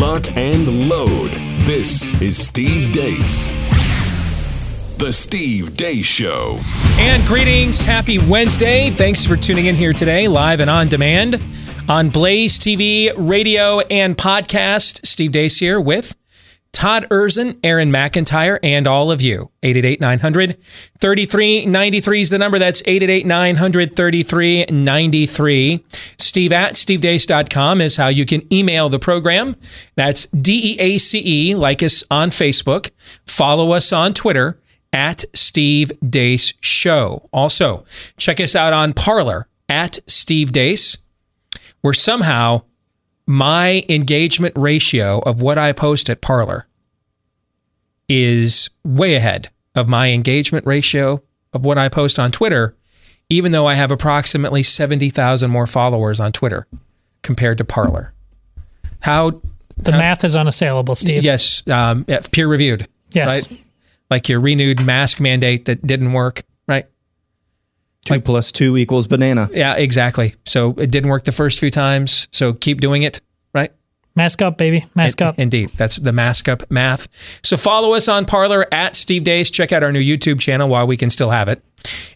lock, and load. This is Steve Deace. The Steve Deace Show. And greetings. Happy Wednesday. Thanks for tuning in here today, live and on demand on Blaze TV, radio, and podcast. Steve Deace here with Todd Erzen, Aaron McIntyre, and all of you. 888 900 3393 is the number. That's 888 900 3393. Steve at stevedeace.com is how you can email the program. That's D E A C E. Like us on Facebook. Follow us on Twitter at Steve Deace Show. Also, check us out on Parler at Steve Deace, where somehow my engagement ratio of what I post at Parler is way ahead of my engagement ratio of what I post on Twitter, even though I have approximately 70,000 more followers on Twitter compared to Parler. How the how, math is unassailable, Steve. Yes, um, peer reviewed. Yes. Right? Like your renewed mask mandate that didn't work, right? Two like, plus two equals banana. Yeah, exactly. So it didn't work the first few times. So keep doing it, right? Mask up, baby. Mask In, up. Indeed. That's the mask up math. So follow us on Parler at Steve Deace. Check out our new YouTube channel while we can still have it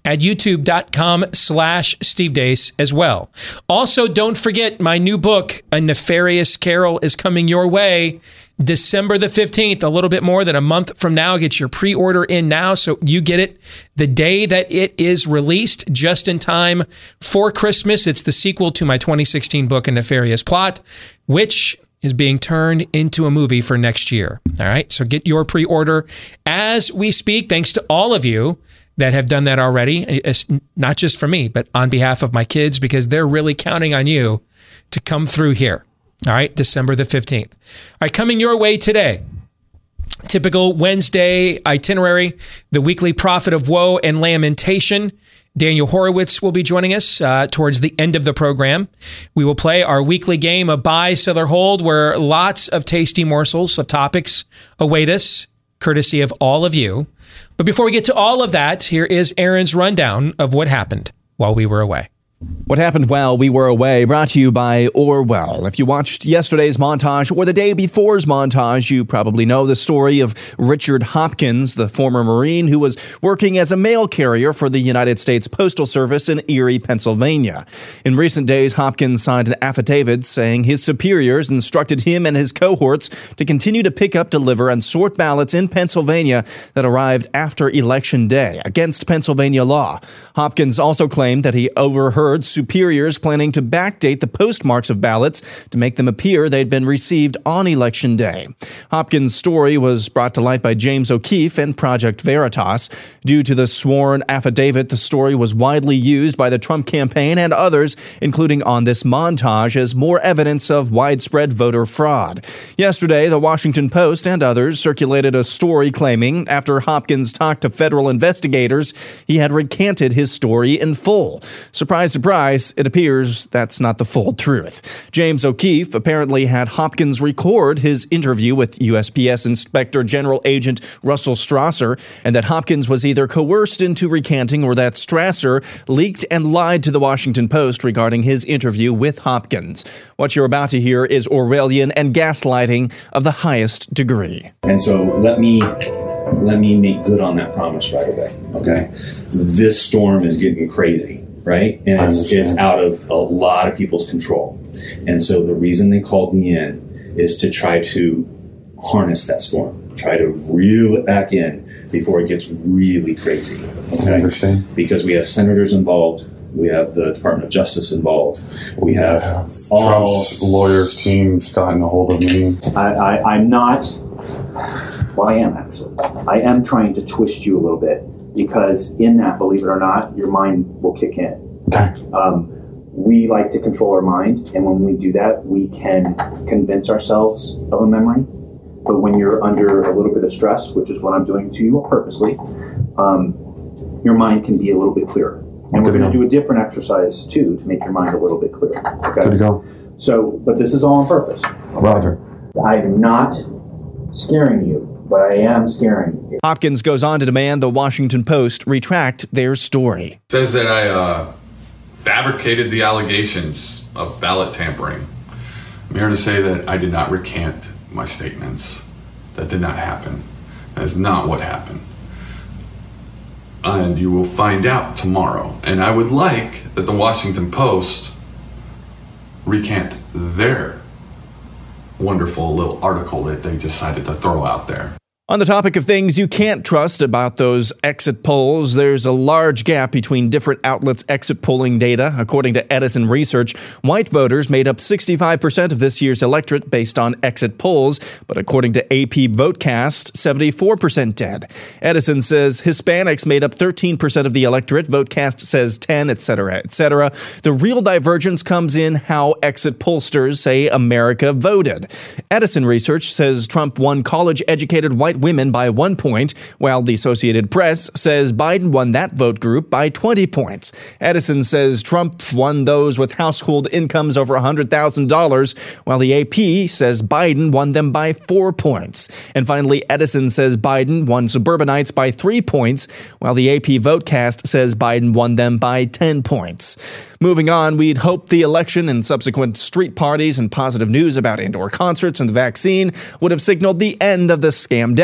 at youtube.com slash Steve Deace as well. Also, don't forget my new book, A Nefarious Carol, is coming your way December the 15th, a little bit more than a month from now. Get your pre order in now so you get it the day that it is released, just in time for Christmas. It's the sequel to my 2016 book, A Nefarious Plot, which is being turned into a movie for next year. All right. So get your pre order as we speak. Thanks to all of you that have done that already. It's not just for me, but on behalf of my kids, because they're really counting on you to come through here. All right, December the 15th. All right, coming your way today. Typical Wednesday itinerary, the weekly prophet of woe and lamentation. Daniel Horowitz will be joining us uh, towards the end of the program. We will play our weekly game of buy, sell, or hold, where lots of tasty morsels of topics await us, courtesy of all of you. But before we get to all of that, here is Aaron's rundown of what happened while we were away. What happened while we were away brought to you by Orwell. If you watched yesterday's montage or the day before's montage, you probably know the story of Richard Hopkins, the former Marine who was working as a mail carrier for the United States Postal Service in Erie, Pennsylvania. In recent days, Hopkins signed an affidavit saying his superiors instructed him and his cohorts to continue to pick up, deliver, and sort ballots in Pennsylvania that arrived after Election Day against Pennsylvania law. Hopkins also claimed that he overheard superiors planning to backdate the postmarks of ballots to make them appear they'd been received on Election Day. Hopkins' story was brought to light by James O'Keefe and Project Veritas. Due to the sworn affidavit, the story was widely used by the Trump campaign and others, including on this montage, as more evidence of widespread voter fraud. Yesterday, the Washington Post and others circulated a story claiming after Hopkins talked to federal investigators, he had recanted his story in full. Surprise, surprise, it appears that's not the full truth. James O'Keefe apparently had Hopkins record his interview with USPS Inspector General Agent Russell Strasser, and that Hopkins was either coerced into recanting or that Strasser leaked and lied to the Washington Post regarding his interview with Hopkins. What you're about to hear is Orwellian and gaslighting of the highest degree. And so let me let me make good on that promise right away. Okay, this storm is getting crazy right? And it's, it's out of a lot of people's control. And so the reason they called me in is to try to harness that storm, try to reel it back in before it gets really crazy. Okay? I understand. Because we have senators involved, we have the Department of Justice involved, we have yeah. all Trump's lawyers team's gotten a hold of me. I, I, I'm not. Well, I am actually. I am trying to twist you a little bit because in that, believe it or not, your mind will kick in. Okay. Um, we like to control our mind, and when we do that, we can convince ourselves of a memory. But when you're under a little bit of stress, which is what I'm doing to you purposely, um, your mind can be a little bit clearer. And we're going to do a different exercise too to make your mind a little bit clearer. Okay. Good to go. So, but this is all on purpose. Roger. I am not scaring you but I am scaring. Hopkins goes on to demand the Washington Post retract their story. Says that I uh, fabricated the allegations of ballot tampering. I'm here to say that I did not recant my statements. That did not happen. That is not what happened. And you will find out tomorrow. And I would like that the Washington Post recant their wonderful little article that they decided to throw out there. On the topic of things you can't trust about those exit polls, there's a large gap between different outlets' exit polling data. According to Edison Research, white voters made up 65% of this year's electorate based on exit polls, but according to AP Votecast, 74% did. Edison says Hispanics made up 13% of the electorate, Votecast says 10, etc., etc. The real divergence comes in how exit pollsters say America voted. Edison Research says Trump won college-educated white women by one point, while the Associated Press says Biden won that vote group by 20 points. Edison says Trump won those with household incomes over $100,000, while the AP says Biden won them by four points. And finally, Edison says Biden won suburbanites by three points, while the AP Votecast says Biden won them by 10 points. Moving on, we'd hoped the election and subsequent street parties and positive news about indoor concerts and the vaccine would have signaled the end of the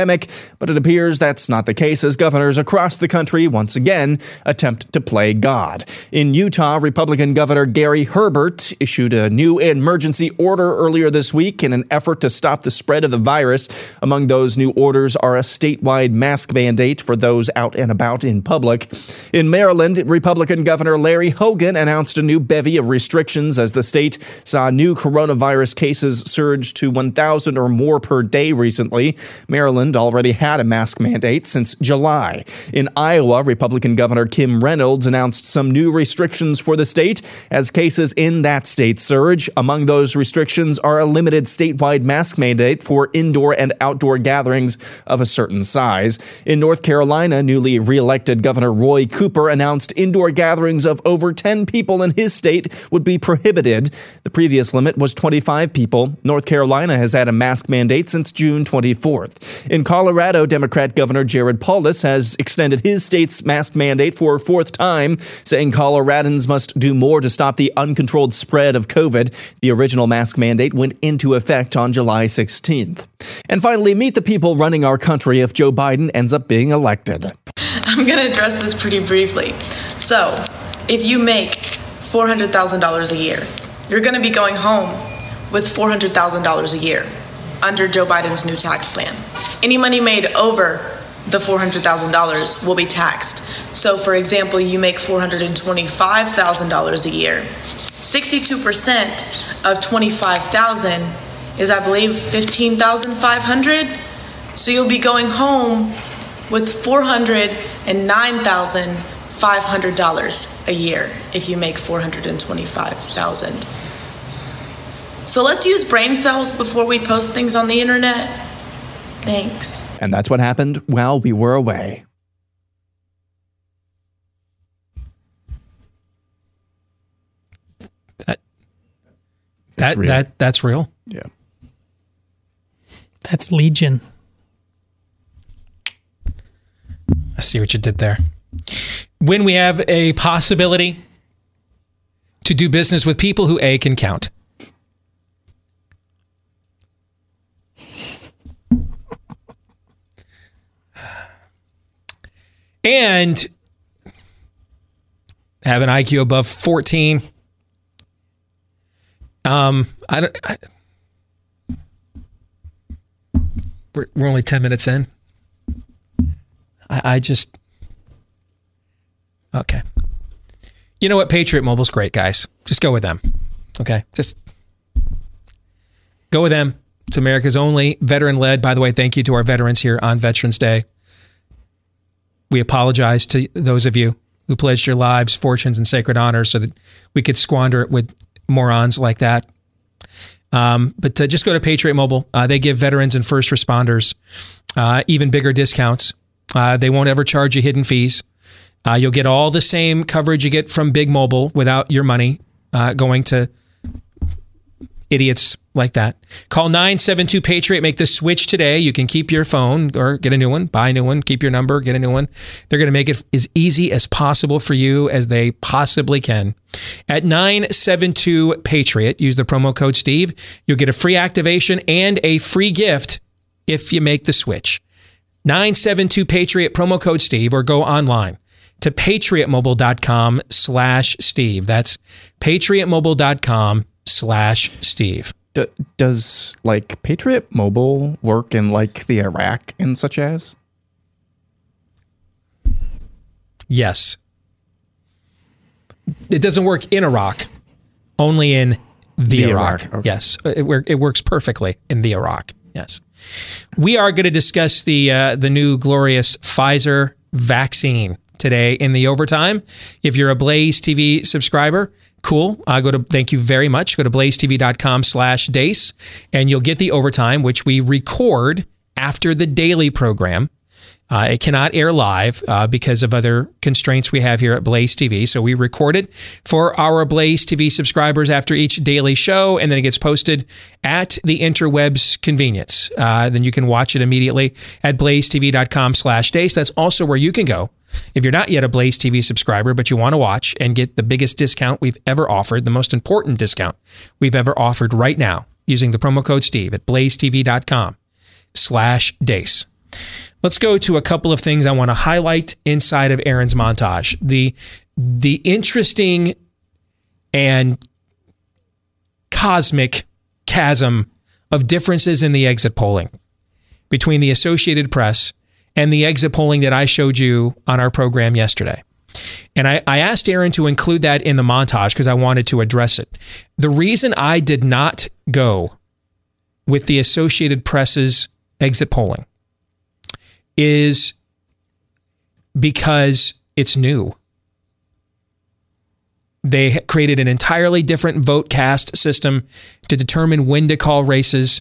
scamdemic, but it appears that's not the case as governors across the country once again attempt to play God. In Utah, Republican Governor Gary Herbert issued a new emergency order earlier this week in an effort to stop the spread of the virus. Among those new orders are a statewide mask mandate for those out and about in public. In Maryland, Republican Governor Larry Hogan announced a new bevy of restrictions as the state saw new coronavirus cases surge to 1,000 or more per day recently. Maryland already had a mask mandate since July. In Iowa, Republican Governor Kim Reynolds announced some new restrictions for the state as cases in that state surge. Among those restrictions are a limited statewide mask mandate for indoor and outdoor gatherings of a certain size. In North Carolina, newly reelected Governor Roy Cooper announced indoor gatherings of over 10 people in his state would be prohibited. The previous limit was 25 people. North Carolina has had a mask mandate since June 24th. In Colorado, Democrat Governor Jared Polis has extended his state's mask mandate for a fourth time, saying Coloradans must do more to stop the uncontrolled spread of COVID. The original mask mandate went into effect on July 16th. And finally, meet the people running our country if Joe Biden ends up being elected. I'm going to address this pretty briefly. So, if you make $400,000 a year, you're going to be going home with $400,000 a year under Joe Biden's new tax plan. Any money made over the $400,000 will be taxed. So, for example, you make $425,000 a year. 62% of 25,000 is, I believe, 15,500. So you'll be going home with $409,500 a year if you make 425,000. So let's use brain cells before we post things on the internet. Thanks. And that's what happened while we were away. That real. that that's real. Yeah. That's Legion. I see what you did there. When we have a possibility to do business with people who A can count. And have an IQ above 14. Um, I don't. I, we're, we're only 10 minutes in. I, I just. Okay. You know what? Patriot Mobile's great, guys. Just go with them. Okay. Just go with them. It's America's only veteran led. By the way, thank you to our veterans here on Veterans Day. We apologize to those of you who pledged your lives, fortunes, and sacred honors so that we could squander it with morons like that. Um, but just go to Patriot Mobile. Uh, they give veterans and first responders uh, even bigger discounts. Uh, they won't ever charge you hidden fees. Uh, you'll get all the same coverage you get from Big Mobile without your money uh, going to idiots like that. Call 972 Patriot. Make the switch today. You can keep your phone or get a new one, buy a new one, keep your number, get a new one. They're going to make it as easy as possible for you as they possibly can. At 972 Patriot, use the promo code Steve. You'll get a free activation and a free gift if you make the switch. 972 Patriot, promo code Steve, or go online to patriotmobile.com slash Steve. That's patriotmobile.com slash Steve. D- does like Patriot Mobile work in like the Iraq and such as? Yes. It doesn't work in Iraq, only in the, The Iraq. Iraq, okay. Yes, it, it works perfectly in the Iraq. Yes. We are going to discuss the uh, the new glorious Pfizer vaccine today in the overtime. If you're a Blaze TV subscriber, cool. Uh, go to thank you very much. Go to blazetv.com slash deace and you'll get the overtime, which we record after the daily program. Uh, it cannot air live uh, because of other constraints we have here at Blaze TV. So we record it for our Blaze TV subscribers after each daily show, and then it gets posted at the interwebs convenience. Uh, then you can watch it immediately at blazetv.com slash deace. That's also where you can go if you're not yet a Blaze TV subscriber, but you want to watch and get the biggest discount we've ever offered, the most important discount we've ever offered right now using the promo code Steve at blazetv.com slash deace. Let's go to a couple of things I want to highlight inside of Aaron's montage. The the interesting and cosmic chasm of differences in the exit polling between the Associated Press and the exit polling that I showed you on our program yesterday. And I, I asked Aaron to include that in the montage because I wanted to address it. The reason I did not go with the Associated Press's exit polling is because it's new. They created an entirely different vote cast system to determine when to call races.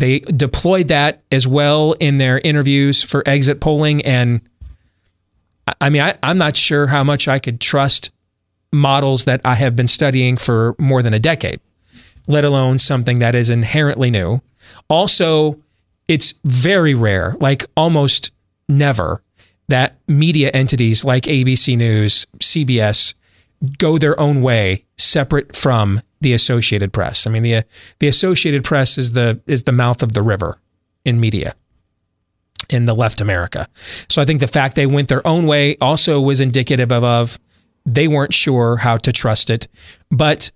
They deployed that as well in their interviews for exit polling. And I- mean, I, I'm not sure how much I could trust models that I have been studying for more than a decade, let alone something that is inherently new. Also, it's very rare, like almost never, that media entities like ABC News, CBS go their own way separate from the Associated Press. I mean, the the Associated Press is the is the mouth of the river in media in the left America. So I think the fact they went their own way also was indicative of, of they weren't sure how to trust it. But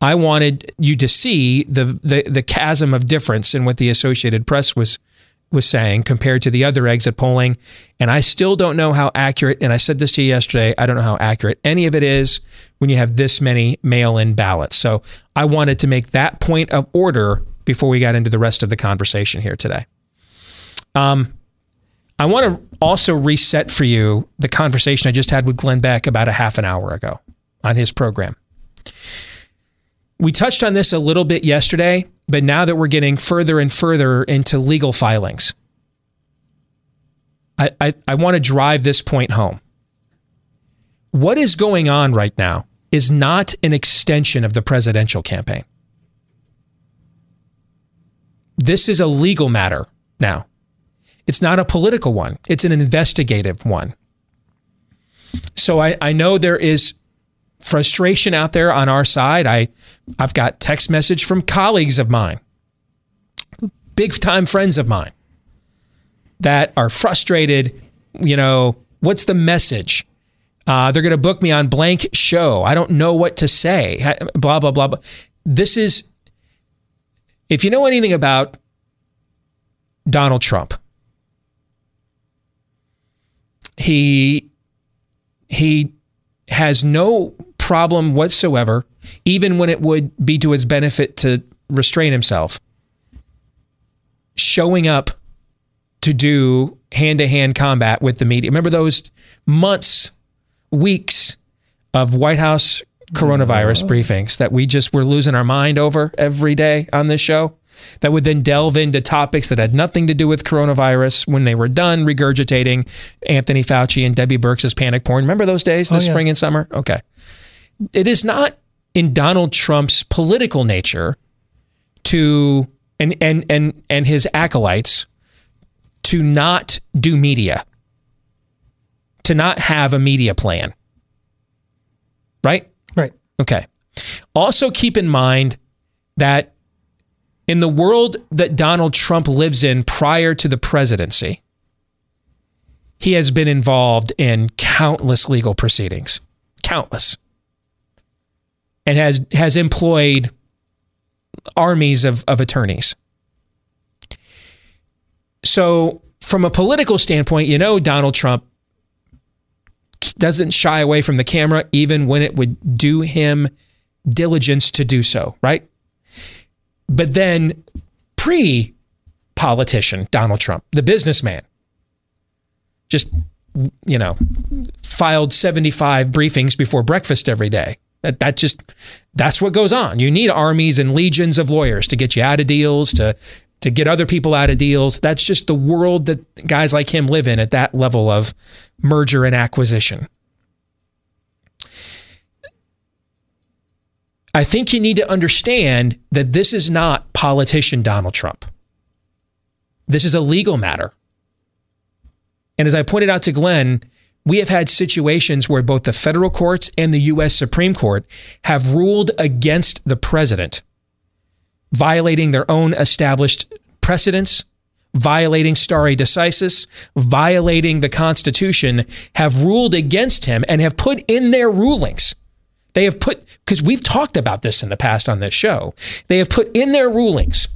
I wanted you to see the the the chasm of difference in what the Associated Press was was saying compared to the other exit polling. And I still don't know how accurate, and I said this to you yesterday, I don't know how accurate any of it is when you have this many mail in ballots. So I wanted to make that point of order before we got into the rest of the conversation here today. Um, I want to also reset for you the conversation I just had with Glenn Beck about a half an hour ago on his program. We touched on this a little bit yesterday, but now that we're getting further and further into legal filings, I, I, I want to drive this point home. What is going on right now is not an extension of the presidential campaign. This is a legal matter now. It's not a political one, it's an investigative one. So I, I know there is frustration out there on our side. I, I've got text message from colleagues of mine, big time friends of mine that are frustrated. You know, what's the message? Uh, they're going to book me on blank show. I don't know what to say. Blah, blah, blah, blah. This is, if you know anything about Donald Trump, he he has no problem whatsoever, even when it would be to his benefit to restrain himself, showing up to do hand to hand combat with the media. Remember those months, weeks of White House coronavirus briefings that we just were losing our mind over every day on this show? That would then delve into topics that had nothing to do with coronavirus when they were done regurgitating Anthony Fauci and Debbie Birx' panic porn. Remember those days, the Oh, spring and summer? Okay. It is not in Donald Trump's political nature to and and and and his acolytes to not do media, to not have a media plan. Right? Right. Okay. Also, keep in mind that in the world that Donald Trump lives in prior to the presidency, he has been involved in countless legal proceedings, countless, and has has employed armies of, of attorneys. So, from a political standpoint, you know, Donald Trump doesn't shy away from the camera, even when it would do him diligence to do so, right? But then, pre politician Donald Trump, the businessman, just, you know, filed 75 briefings before breakfast every day. That, that just, that's what goes on. You need armies and legions of lawyers to get you out of deals, to, to get other people out of deals. That's just the world that guys like him live in at that level of merger and acquisition. I think you need to understand that this is not politician Donald Trump. This is a legal matter. And as I pointed out to Glenn, we have had situations where both the federal courts and the U.S. Supreme Court have ruled against the president, violating their own established precedents, violating stare decisis, violating the Constitution, have ruled against him and have put in their rulings. They have put, because we've talked about this in the past on this show, they have put in their rulings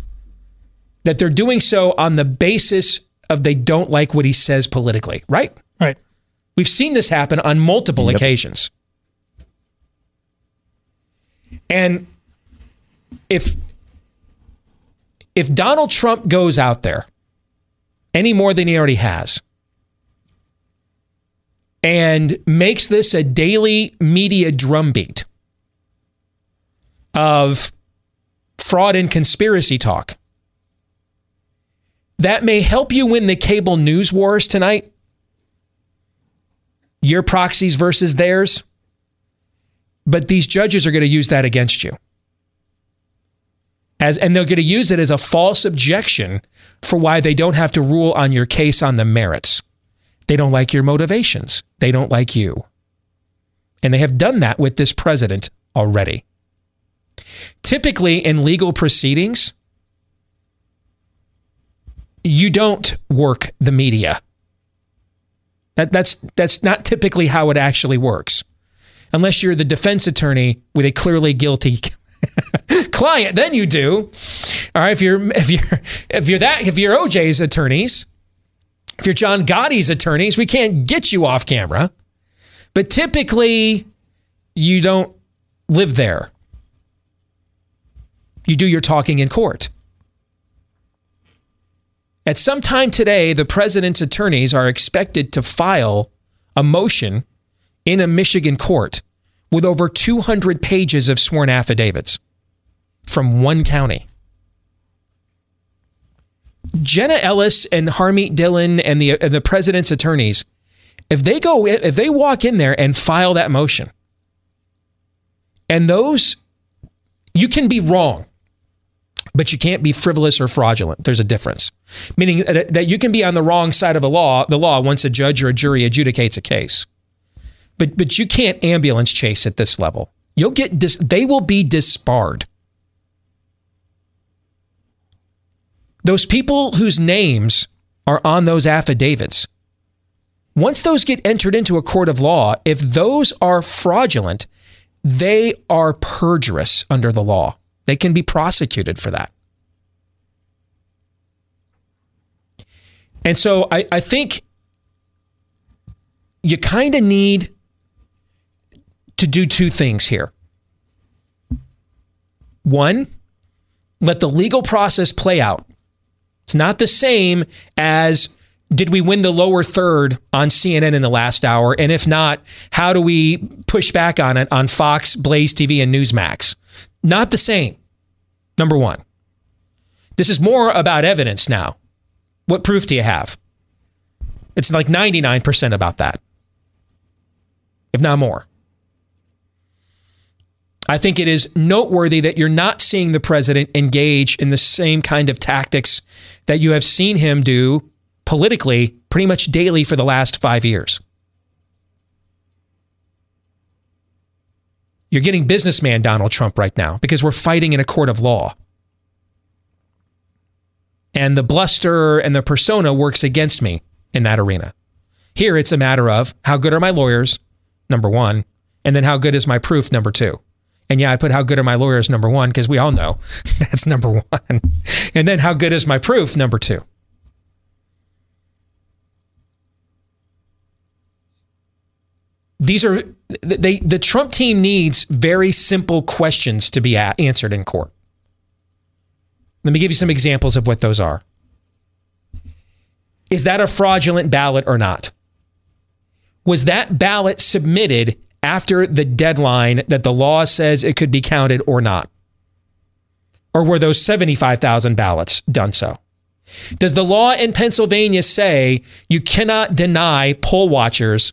that they're doing so on the basis of they don't like what he says politically, right? Right. We've seen this happen on multiple Yep. occasions. And if if Donald Trump goes out there any more than he already has and makes this a daily media drumbeat of fraud and conspiracy talk, that may help you win the cable news wars tonight. Your proxies versus theirs. But these judges are going to use that against you. As, and they're going to use it as a false objection for why they don't have to rule on your case on the merits. They don't like your motivations. They don't like you. And they have done that with this president already. Typically, in legal proceedings, you don't work the media. That, that's, that's not typically how it actually works. Unless you're the defense attorney with a clearly guilty client, then you do. All right, if you're if you're if you're that if you're OJ's attorneys, if you're John Gotti's attorneys, we can't get you off camera. But typically, you don't live there. You do your talking in court. At some time today, the president's attorneys are expected to file a motion in a Michigan court with over 200 pages of sworn affidavits from one county. Jenna Ellis and Harmeet Dillon and the and the president's attorneys, if they go if they walk in there and file that motion, and those you can be wrong, but you can't be frivolous or fraudulent. There's a difference, meaning that you can be on the wrong side of the law. The law once a judge or a jury adjudicates a case, but but you can't ambulance chase at this level. You'll get dis, they will be disbarred. Those people whose names are on those affidavits, once those get entered into a court of law, if those are fraudulent, they are perjurous under the law. They can be prosecuted for that. And so I, I think you kind of need to do two things here. One, let the legal process play out. It's not the same as did we win the lower third on CNN in the last hour? And if not, how do we push back on it on Fox, Blaze TV, and Newsmax? Not the same. Number one. This is more about evidence now. What proof do you have? It's like 99% about that, if not more. I think it is noteworthy that you're not seeing the president engage in the same kind of tactics that you have seen him do politically pretty much daily for the last five years. You're getting businessman Donald Trump right now because we're fighting in a court of law. And the bluster and the persona works against me in that arena. Here, it's a matter of how good are my lawyers, number one, and then how good is my proof, number two. And yeah, I put how good are my lawyers, number one, because we all know that's number one. And then how good is my proof, number two. These are they the Trump team needs very simple questions to be answered in court. Let me give you some examples of what those are. Is that a fraudulent ballot or not? Was that ballot submitted after the deadline that the law says it could be counted or not? Or were those 75,000 ballots done so? Does the law in Pennsylvania say you cannot deny poll watchers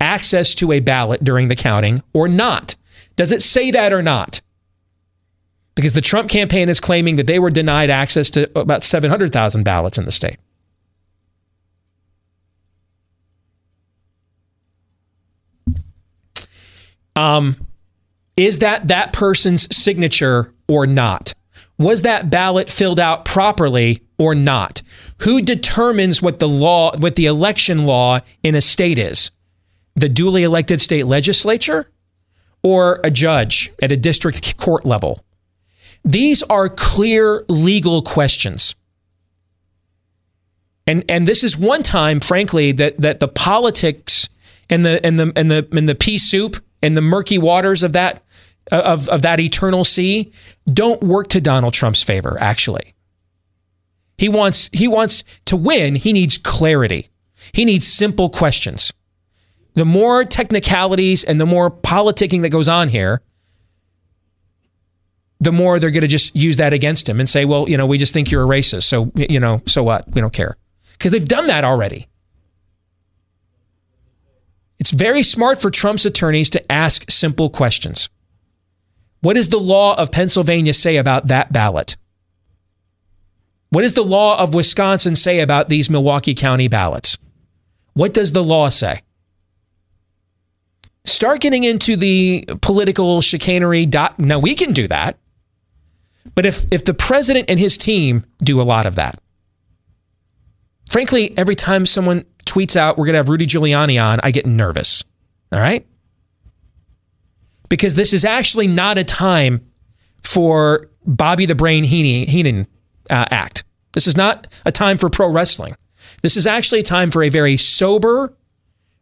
access to a ballot during the counting or not? Does it say that or not? Because the Trump campaign is claiming that they were denied access to about 700,000 ballots in the state. Um, is that that person's signature or not? Was that ballot filled out properly or not? Who determines what the law, what the election law in a state is? The duly elected state legislature or a judge at a district court level? These are clear legal questions. And and this is one time, frankly, that that the politics and the and the and the and the pea soup and the murky waters of that uh, of, of that eternal sea don't work to Donald Trump's favor, actually. He wants he wants to win, he needs clarity. He needs simple questions. The more technicalities and the more politicking that goes on here, the more they're going to just use that against him and say, well, you know, we just think you're a racist. So, you know, so what? We don't care. Because they've done that already. It's very smart for Trump's attorneys to ask simple questions. What does the law of Pennsylvania say about that ballot? What does the law of Wisconsin say about these Milwaukee County ballots? What does the law say? Start getting into the political chicanery. Dot, now, we can do that. But if, if the president and his team do a lot of that, frankly, every time someone tweets out, we're going to have Rudy Giuliani on, I get nervous. All right? Because this is actually not a time for Bobby the Brain Heenan uh, act. This is not a time for pro wrestling. This is actually a time for a very sober,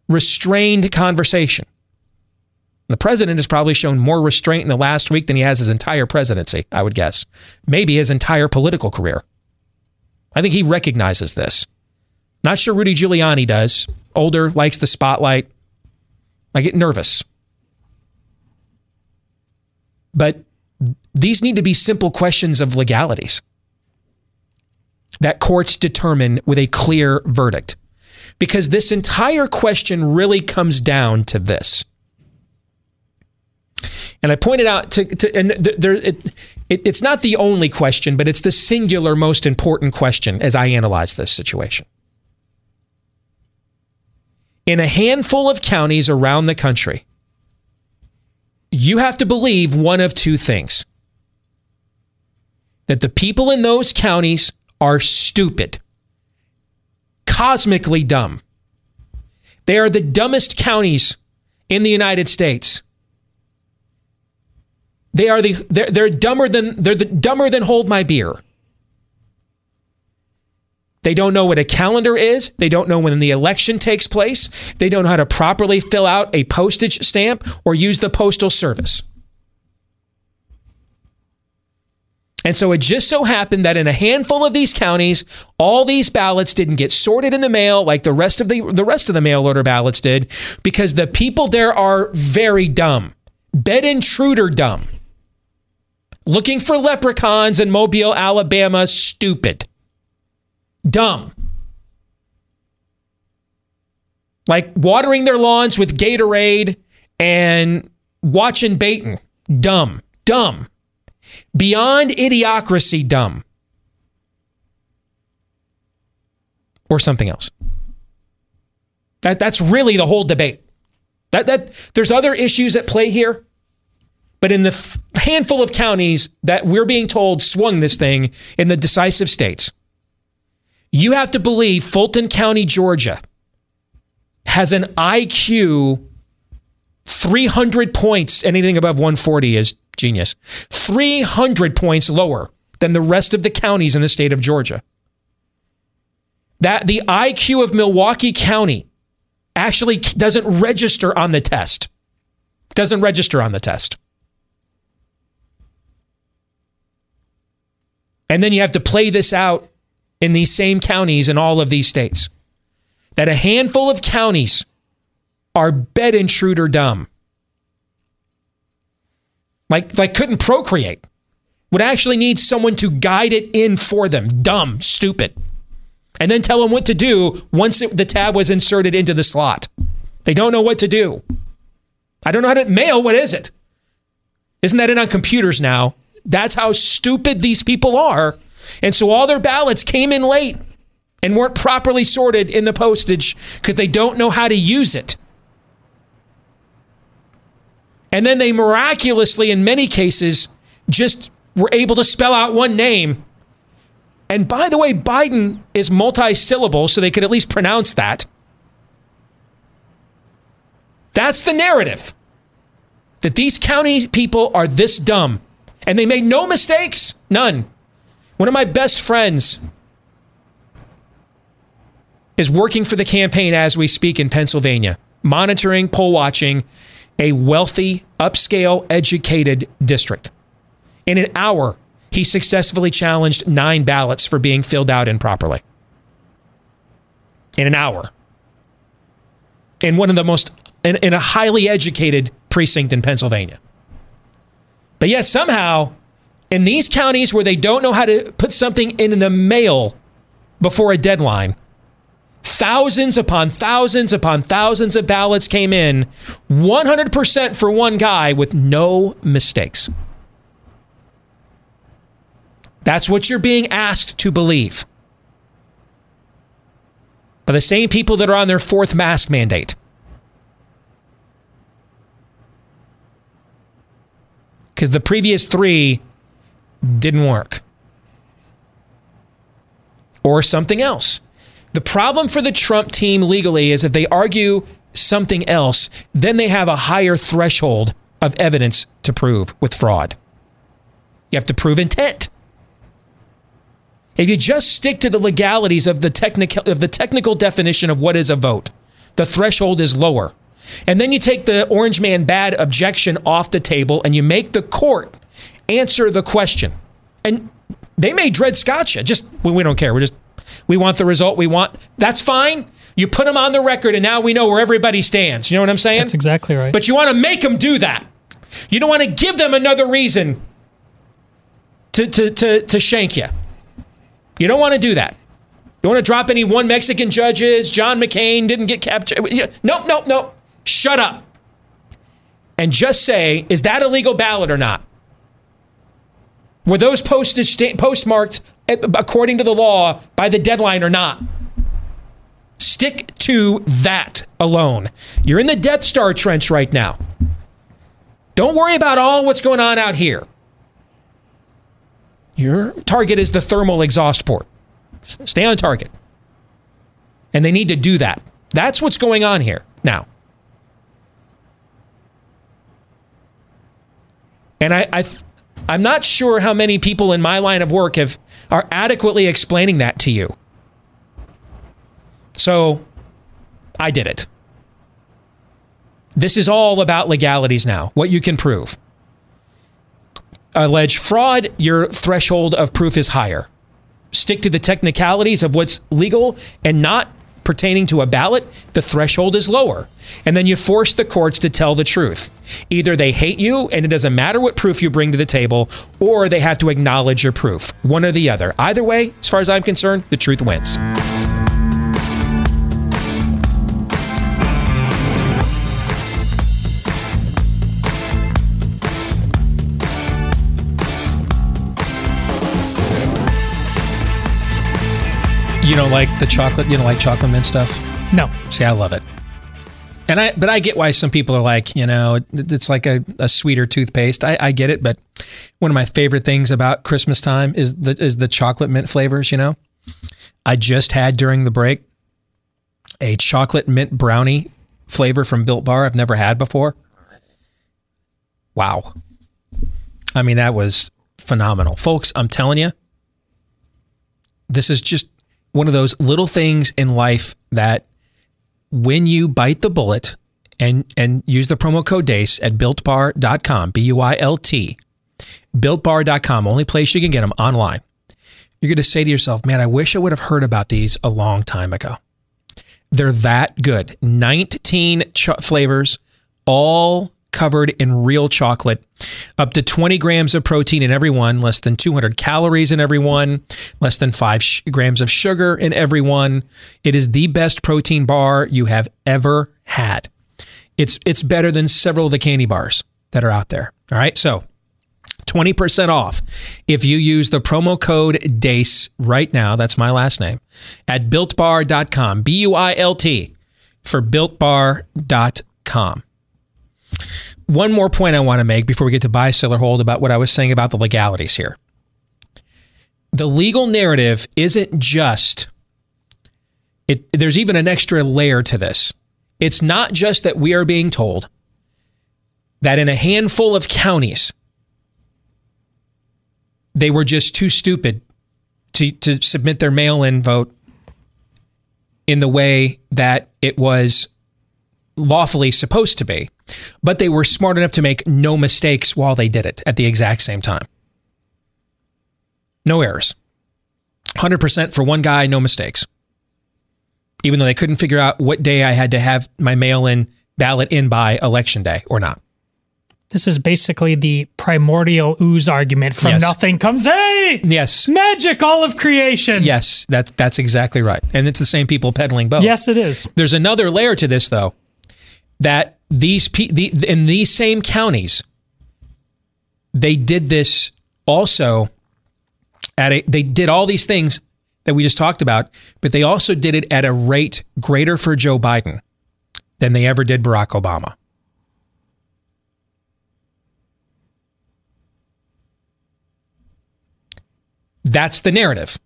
restrained conversation. The president has probably shown more restraint in the last week than he has his entire presidency, I would guess. Maybe his entire political career. I think he recognizes this. Not sure Rudy Giuliani does. Older, likes the spotlight. I get nervous. But these need to be simple questions of legalities that courts determine with a clear verdict. Because this entire question really comes down to this. And I pointed out to, to and there, it, it, it's not the only question, but it's the singular most important question as I analyze this situation in a handful of counties around the country, you have to believe one of two things that the people in those counties are stupid, cosmically dumb. They are the dumbest counties in the United States. They are the they're, they're dumber than they're the dumber than hold my beer. They don't know what a calendar is. They don't know when the election takes place. They don't know how to properly fill out a postage stamp or use the postal service. And so it just so happened that in a handful of these counties, all these ballots didn't get sorted in the mail like the rest of the the rest of the mail order ballots did because the people there are very dumb. Bed intruder dumb. Looking for leprechauns in Mobile, Alabama, stupid dumb. Like watering their lawns with Gatorade and watching Baton. Dumb. Dumb. Beyond idiocracy, dumb. Or something else. That, that's really the whole debate. That, that, there's other issues at play here. But in the f- handful of counties that we're being told swung this thing in the decisive states, you have to believe Fulton County, Georgia has an IQ 300 points, anything above 140 is genius, 300 points lower than the rest of the counties in the state of Georgia. That the IQ of Milwaukee County actually doesn't register on the test. Doesn't register on the test. And then you have to play this out in these same counties in all of these states. That a handful of counties are bed intruder dumb. Like, like couldn't procreate. Would actually need someone to guide it in for them. Dumb, stupid. And then tell them what to do once it, the tab was inserted into the slot. They don't know what to do. I don't know how to mail. What is it? Isn't that it on computers now? That's how stupid these people are. And so all their ballots came in late and weren't properly sorted in the postage because they don't know how to use it. And then they miraculously, in many cases, just were able to spell out one name. And by the way, Biden is multi syllable, so they could at least pronounce that. That's the narrative that these county people are this dumb. And they made no mistakes, none. One of my best friends is working for the campaign as we speak in Pennsylvania, monitoring, poll watching a wealthy, upscale, educated district. In an hour, he successfully challenged nine ballots for being filled out improperly. In an hour. In one of the most, in, in a highly educated precinct in Pennsylvania. But yet, somehow, in these counties where they don't know how to put something in the mail before a deadline, thousands upon thousands upon thousands of ballots came in, 100% for one guy with no mistakes. That's what you're being asked to believe. By the same people that are on their fourth mask mandate. Because the previous three didn't work. Or something else. The problem for the Trump team legally is if they argue something else, then they have a higher threshold of evidence to prove with fraud. You have to prove intent. If you just stick to the legalities of the technical of the technical definition of what is a vote, the threshold is lower. And then you take the orange man bad objection off the table and you make the court answer the question. And they may Dred Scott you. Just we, we don't care. We just we want the result we want. That's fine. You put them on the record, and now we know where everybody stands. You know what I'm saying? That's exactly right. But you want to make them do that. You don't want to give them another reason to, to, to, to shank you. You don't want to do that. You want to drop any one Mexican judges? John McCain didn't get captured. Nope, nope, nope. Shut up. And just say, is that a legal ballot or not? Were those posted, postmarked according to the law by the deadline or not? Stick to that alone. You're in the Death Star trench right now. Don't worry about all what's going on out here. Your target is the thermal exhaust port. Stay on target. And they need to do that. That's what's going on here now. And I, I I'm not sure how many people in my line of work have are adequately explaining that to you. So I did it. This is all about legalities now, what you can prove. Alleged fraud, your threshold of proof is higher. Stick to the technicalities of what's legal and not pertaining to a ballot, the threshold is lower. And then you force the courts to tell the truth. Either they hate you and it doesn't matter what proof you bring to the table, or they have to acknowledge your proof. One or the other. Either way, as far as I'm concerned, the truth wins. You don't like the chocolate? You don't like chocolate mint stuff? No. See, I love it. And I, but I get why some people are like, you know, it's like a, a sweeter toothpaste. I, I get it, but one of my favorite things about Christmas time is the is the chocolate mint flavors. You know, I just had during the break a chocolate mint brownie flavor from Built Bar. I've never had before. Wow, I mean that was phenomenal, folks. I'm telling you, this is just one of those little things in life that when you bite the bullet and and use the promo code DEACE at builtbar.com, B U I L T, builtbar.com, only place you can get them online. You're going to say to yourself, man, I wish I would have heard about these a long time ago. They're that good. 19 cho- flavors, all covered in real chocolate. Up to 20 grams of protein in every one, less than 200 calories in every one, less than 5 sh- grams of sugar in every one. It is the best protein bar you have ever had. It's it's better than several of the candy bars that are out there. All right? So, 20% off if you use the promo code DEACE right now. That's my last name at builtbar.com. B U I L T for builtbar.com. One more point I want to make before we get to buy, sell, or hold about what I was saying about the legalities here. The legal narrative isn't just, it, there's even an extra layer to this. It's not just that we are being told that in a handful of counties, they were just too stupid to, to submit their mail in vote in the way that it was lawfully supposed to be, but they were smart enough to make no mistakes while they did it at the exact same time. No errors. 100% for one guy, no mistakes. Even though they couldn't figure out what day I had to have my mail in ballot in by election day or not. This is basically the primordial ooze argument from Yes. nothing comes, hey, Yes. magic, all of creation. Yes, that, that's exactly right. And it's the same people peddling both. Yes, it is. There's another layer to this, though, that these pe- the, in these same counties, they did this also at a. They did all these things that we just talked about, but they also did it at a rate greater for Joe Biden than they ever did Barack Obama. That's the narrative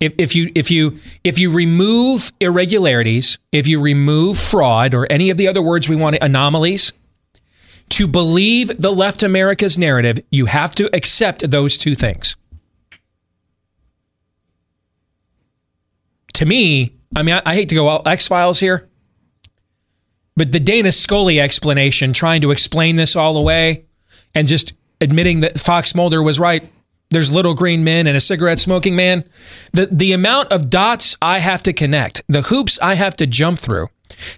if, if you if you if you remove irregularities, if you remove fraud or any of the other words we want anomalies, to believe the left America's narrative, you have to accept those two things. To me, I mean, I, I hate to go all X Files here, but the Dana Scully explanation, trying to explain this all away, and just admitting that Fox Mulder was right. There's little green men and a cigarette smoking man. The the amount of dots I have to connect, the hoops I have to jump through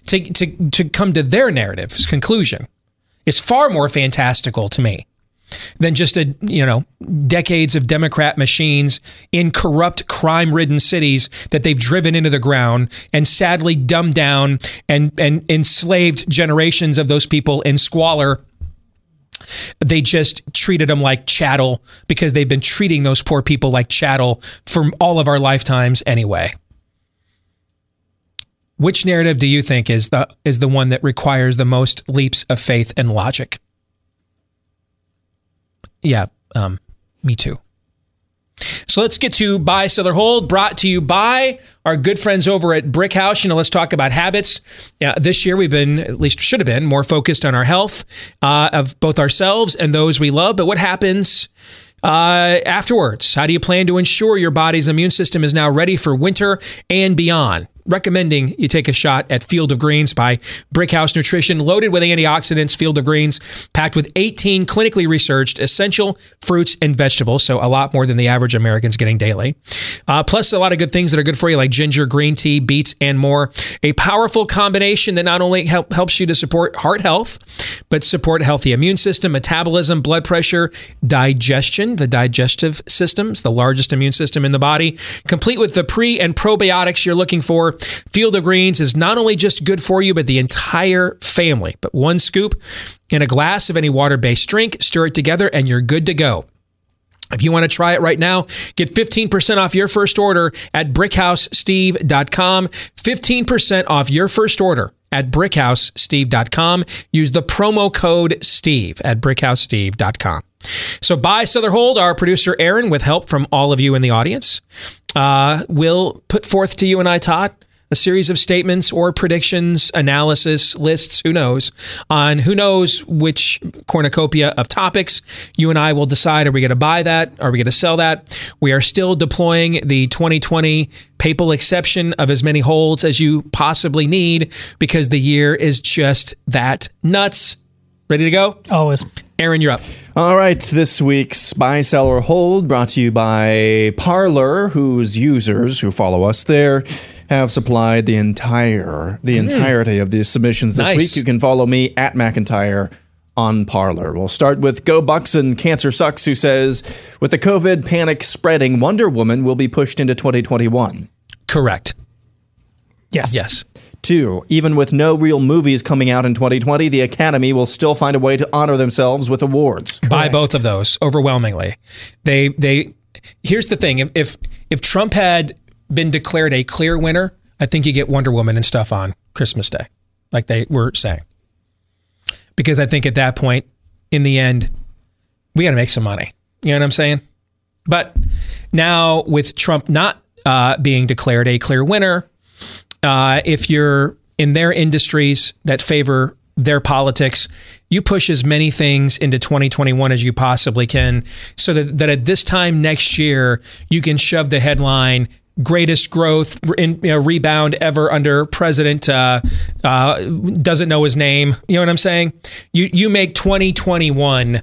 to to to come to their narrative's conclusion is far more fantastical to me than just a you know decades of democrat machines in corrupt crime-ridden cities that they've driven into the ground and sadly dumbed down and and enslaved generations of those people in squalor they just treated them like chattel because they've been treating those poor people like chattel for all of our lifetimes anyway. Which narrative do you think is the is the one that requires the most leaps of faith and logic? Yeah, um, me too. So let's get to buy, sell, or hold. Brought to you by our good friends over at Brick House. You know, let's talk about habits. Yeah, this year we've been, at least should have been, more focused on our health uh, of both ourselves and those we love. But what happens uh, afterwards? How do you plan to ensure your body's immune system is now ready for winter and beyond? Recommending you take a shot at Field of Greens by Brickhouse Nutrition, loaded with antioxidants. Field of Greens, packed with 18 clinically researched essential fruits and vegetables, so a lot more than the average American's getting daily. Uh, plus, a lot of good things that are good for you, like ginger, green tea, beets, and more. A powerful combination that not only help, helps you to support heart health, but support healthy immune system, metabolism, blood pressure, digestion, the digestive systems, the largest immune system in the body, complete with the pre and probiotics you're looking for. Field of Greens is not only just good for you, but the entire family. But one scoop in a glass of any water based drink, stir it together, and you're good to go. If you want to try it right now, get 15% off your first order at brickhousesteve.com. 15% off your first order at brickhousesteve.com. Use the promo code Steve at brickhousesteve.com. So, buy, sell, or hold, our producer Aaron, with help from all of you in the audience, uh, will put forth to you and I, Todd, a series of statements or predictions, analysis, lists, who knows, on who knows which cornucopia of topics. You and I will decide are we going to buy that? Are we going to sell that? We are still deploying the 2020 papal exception of as many holds as you possibly need because the year is just that nuts. Ready to go? Always. Aaron, you're up. All right, this week's Buy, Sell, or Hold brought to you by Parler, whose users who follow us there have supplied the entire the hmm. entirety of the submissions this Nice. week. You can follow me at McIntyre on Parler. We'll start with Go Bucks and Cancer Sucks, who says, with the COVID panic spreading, Wonder Woman will be pushed into 2021. Correct. Yes. Yes. Two, even with no real movies coming out in 2020, the Academy will still find a way to honor themselves with awards. Buy both of those overwhelmingly. They they here's the thing. If if, if Trump had been declared a clear winner, I think you get Wonder Woman and stuff on Christmas Day, like they were saying. Because I think at that point, in the end, we got to make some money. You know what I'm saying? But now with Trump not uh, being declared a clear winner, uh, if you're in their industries that favor their politics, you push as many things into 2021 as you possibly can so that, that at this time next year, you can shove the headline greatest growth in you know, rebound ever under president uh, uh, doesn't know his name. You know what i'm saying? You you make 2021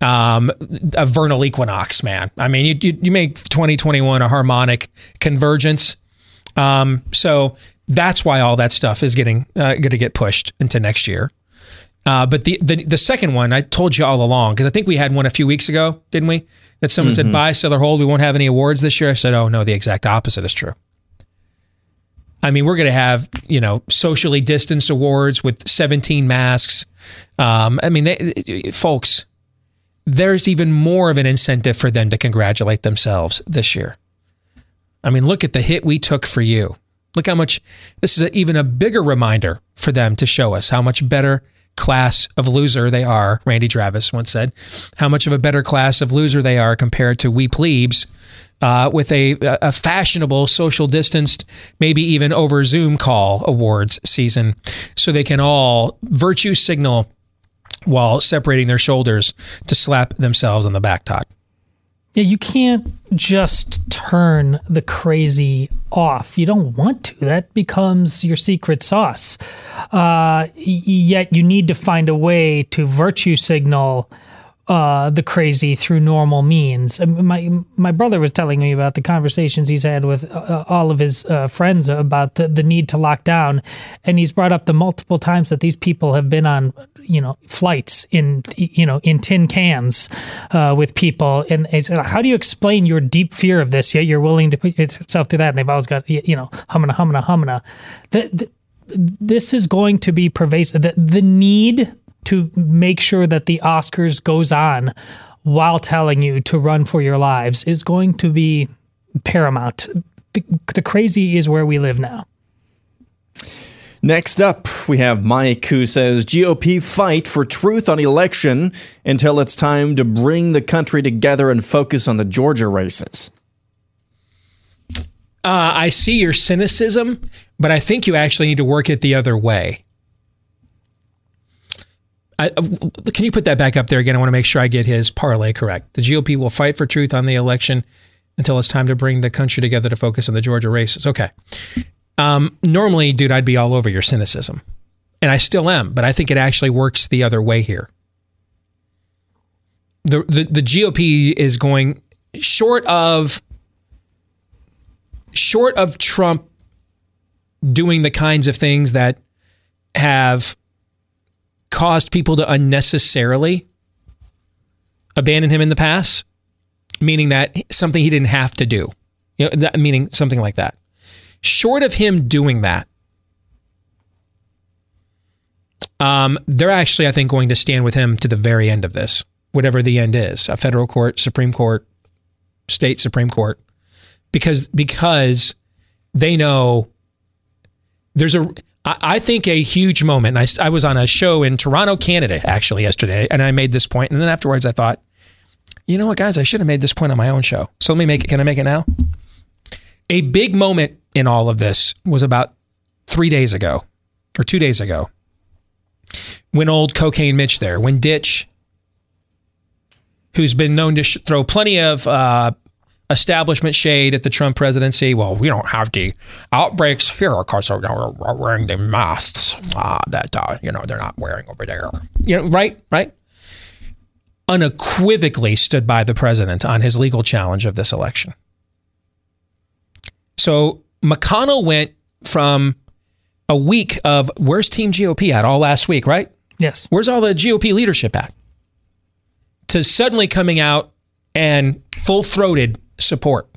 um, a vernal equinox man. I mean you, you, you make 2021 a harmonic convergence um, so that's why all that stuff is getting uh, going to get pushed into next year. Uh, but the, the the second one, I told you all along because I think we had one a few weeks ago, didn't we? That someone said buy, sell, or hold. We won't have any awards this year. I said, oh no, the exact opposite is true. I mean, we're going to have you know socially distanced awards with 17 masks. Um, I mean, they, folks, there's even more of an incentive for them to congratulate themselves this year. I mean, look at the hit we took for you. Look how much this is a, even a bigger reminder for them to show us how much better class of loser they are. Randy Travis once said, how much of a better class of loser they are compared to we plebes uh, with a, a fashionable social distanced, maybe even over Zoom call awards season. So they can all virtue signal while separating their shoulders to slap themselves on the back, Todd. Yeah, you can't just turn the crazy off. You don't want to. That becomes your secret sauce. Uh, yet you need to find a way to virtue signal uh, the crazy through normal means. Um, My my brother was telling me about the conversations he's had with uh, all of his uh, friends about the, the need to lock down, and he's brought up the multiple times that these people have been on, you know, flights in you know in tin cans uh, with people, and said, how do you explain your deep fear of this? Yet you're willing to put yourself through that, and they've always got you know humana humana humana. The, the, this is going to be pervasive. The, the need to make sure that the Oscars goes on while telling you to run for your lives is going to be paramount. The, the crazy is where we live now. Next up, we have Mike who says GOP fight for truth on election until it's time to bring the country together and focus on the Georgia races. Uh, I see your cynicism, but I think you actually need to work it the other way. I, uh, can you put that back up there again? I want to make sure I get his parlay correct. The GOP will fight for truth on the election until it's time to bring the country together to focus on the Georgia races. Okay. Um, normally, dude, I'd be all over your cynicism, and I still am, but I think it actually works the other way here. The the, the GOP is going short of short of Trump doing the kinds of things that have caused people to unnecessarily abandon him in the past, meaning that something he didn't have to do, you know, that, meaning something like that. Short of him doing that, um, they're actually, I think, going to stand with him to the very end of this, whatever the end is a federal court, Supreme Court, state Supreme Court, because because they know there's a I, think a huge moment. I, I was on a show in Toronto, Canada, actually yesterday, and I made this point, and then afterwards I thought, you know what, guys, I should have made this point on my own show. So let me make it. Can I make it now? A big moment in all of this was about three days ago, or two days ago, when old cocaine Mitch there, when Ditch, who's been known to sh- throw plenty of uh, establishment shade at the Trump presidency. Well, we don't have the outbreaks here because they're they're wearing the masks uh, that uh, you know they're not wearing over there. You know, right, right. Unequivocally stood by the president on his legal challenge of this election. So McConnell went from a week of where's Team GOP at all last week, right? Yes. Where's all the GOP leadership at? To suddenly coming out and full throated support.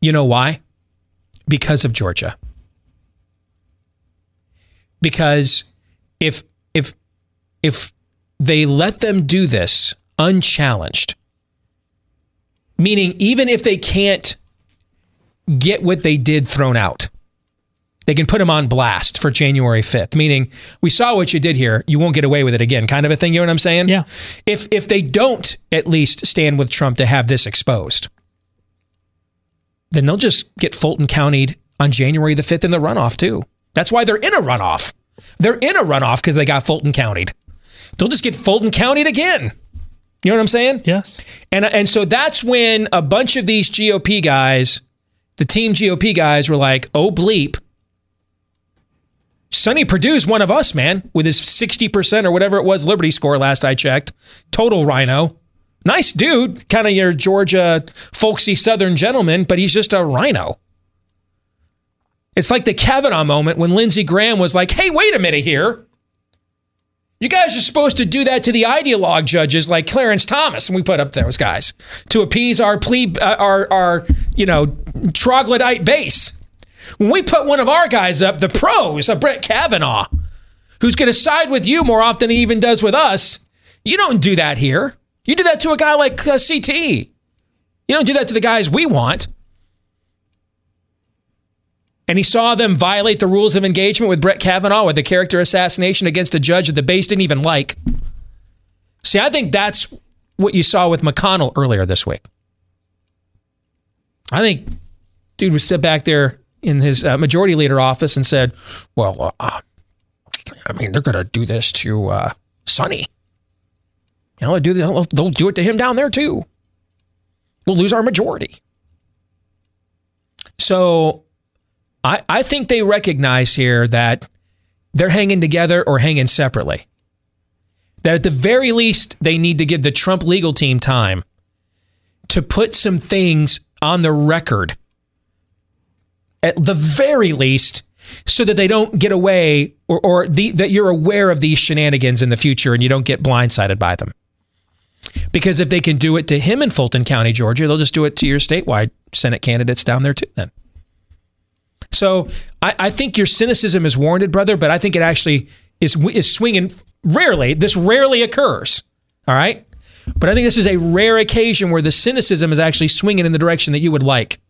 You know why? Because of Georgia. Because if if if they let them do this unchallenged, meaning even if they can't get what they did thrown out, they can put them on blast for January 5th, meaning we saw what you did here. You won't get away with it again, kind of a thing. You know what I'm saying? Yeah. If if they don't at least stand with Trump to have this exposed, then they'll just get Fulton countied on January the 5th in the runoff too. That's why they're in a runoff. They're in a runoff because they got Fulton countied. They'll just get Fulton countied again. You know what I'm saying? Yes. And and so that's when a bunch of these GOP guys, the team GOP guys, were like, "Oh bleep." Sonny Perdue's one of us, man, with his 60% or whatever it was Liberty score last I checked. Total rhino. Nice dude, kind of your Georgia folksy Southern gentleman, but he's just a rhino. It's like the Kavanaugh moment when Lindsey Graham was like, hey, wait a minute here. You guys are supposed to do that to the ideologue judges like Clarence Thomas, and we put up those guys to appease our plebe, uh, our our you know troglodyte base. When we put one of our guys up, the pros, a Brett Kavanaugh, who's going to side with you more often than he even does with us, you don't do that here. You do that to a guy like uh, CT. You don't do that to the guys we want. And he saw them violate the rules of engagement with Brett Kavanaugh with a character assassination against a judge that the base didn't even like. See, I think that's what you saw with McConnell earlier this week. I think dude was sit back there in his uh, majority leader office and said, "Well, uh, I mean, they're going to do this to uh, Sonny. You know, do they'll, they'll do it to him down there too. We'll lose our majority." So, I I think they recognize here that they're hanging together or hanging separately. That at the very least, they need to give the Trump legal team time to put some things on the record at the very least, so that they don't get away or, or the, that you're aware of these shenanigans in the future and you don't get blindsided by them. Because if they can do it to him in Fulton County, Georgia, they'll just do it to your statewide Senate candidates down there too, then. So I, I think your cynicism is warranted, brother, but I think it actually is, is swinging rarely. This rarely occurs. All right. But I think this is a rare occasion where the cynicism is actually swinging in the direction that you would like.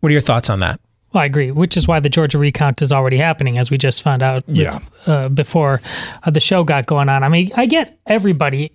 What are your thoughts on that? Well, I agree, which is why the Georgia recount is already happening, as we just found out with, Yeah. uh, before uh, the show got going on. I mean, I get everybody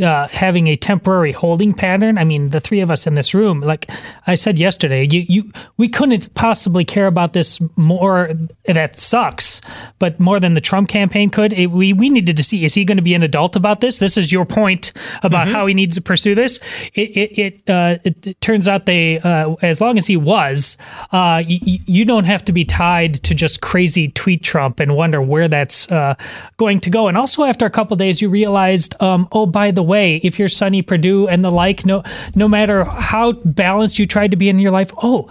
uh, having a temporary holding pattern. I mean, the three of us in this room, like I said yesterday, you, you we couldn't possibly care about this more. That sucks, but more than the Trump campaign could. It, we we needed to see is he going to be an adult about this? This is your point about how he needs to pursue this. It it it, uh, it, it turns out they uh, as long as he was, uh, y- y- you don't have to be tied to just crazy tweet Trump and wonder where that's uh, going to go. And also after a couple days, you realized, um, oh by the way, if you're Sonny Perdue and the like, no no matter how balanced you tried to be in your life, oh.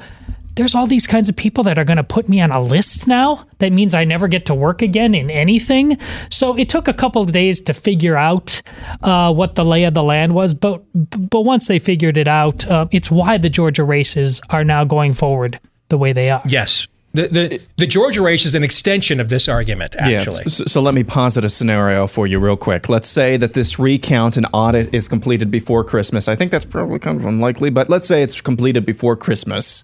There's all these kinds of people that are going to put me on a list now. That means I never get to work again in anything. So it took a couple of days to figure out uh, what the lay of the land was. But but once they figured it out, um, it's why the Georgia races are now going forward the way they are. Yes. The, the, the Georgia race is an extension of this argument, actually. Yeah. So, so let me posit a scenario for you real quick. Let's say that this recount and audit is completed before Christmas. I think that's probably kind of unlikely, but let's say it's completed before Christmas.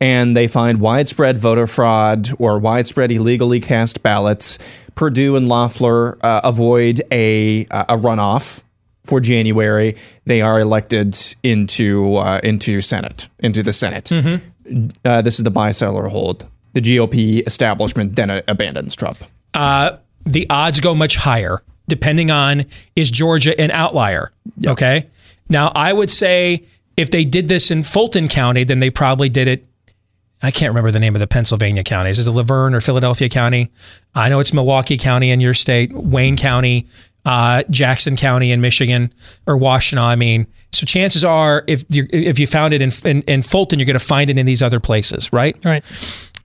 and they find widespread voter fraud or widespread illegally cast ballots, Perdue and Loeffler uh, avoid a a runoff for January. They are elected into uh, into Senate into the Senate. Mm-hmm. Uh, this is the buy sell or hold. The GOP establishment then uh, abandons Trump. Uh, the odds go much higher depending on is Georgia an outlier. Okay. Now, I would say if they did this in Fulton County, then they probably did it. I can't remember the name of the Pennsylvania counties. Is it Laverne or Philadelphia County? I know it's Milwaukee County in your state, Wayne County, uh, Jackson County in Michigan, or Washtenaw. I mean, so chances are, if you if you found it in, in, in Fulton, you're going to find it in these other places, right? Right.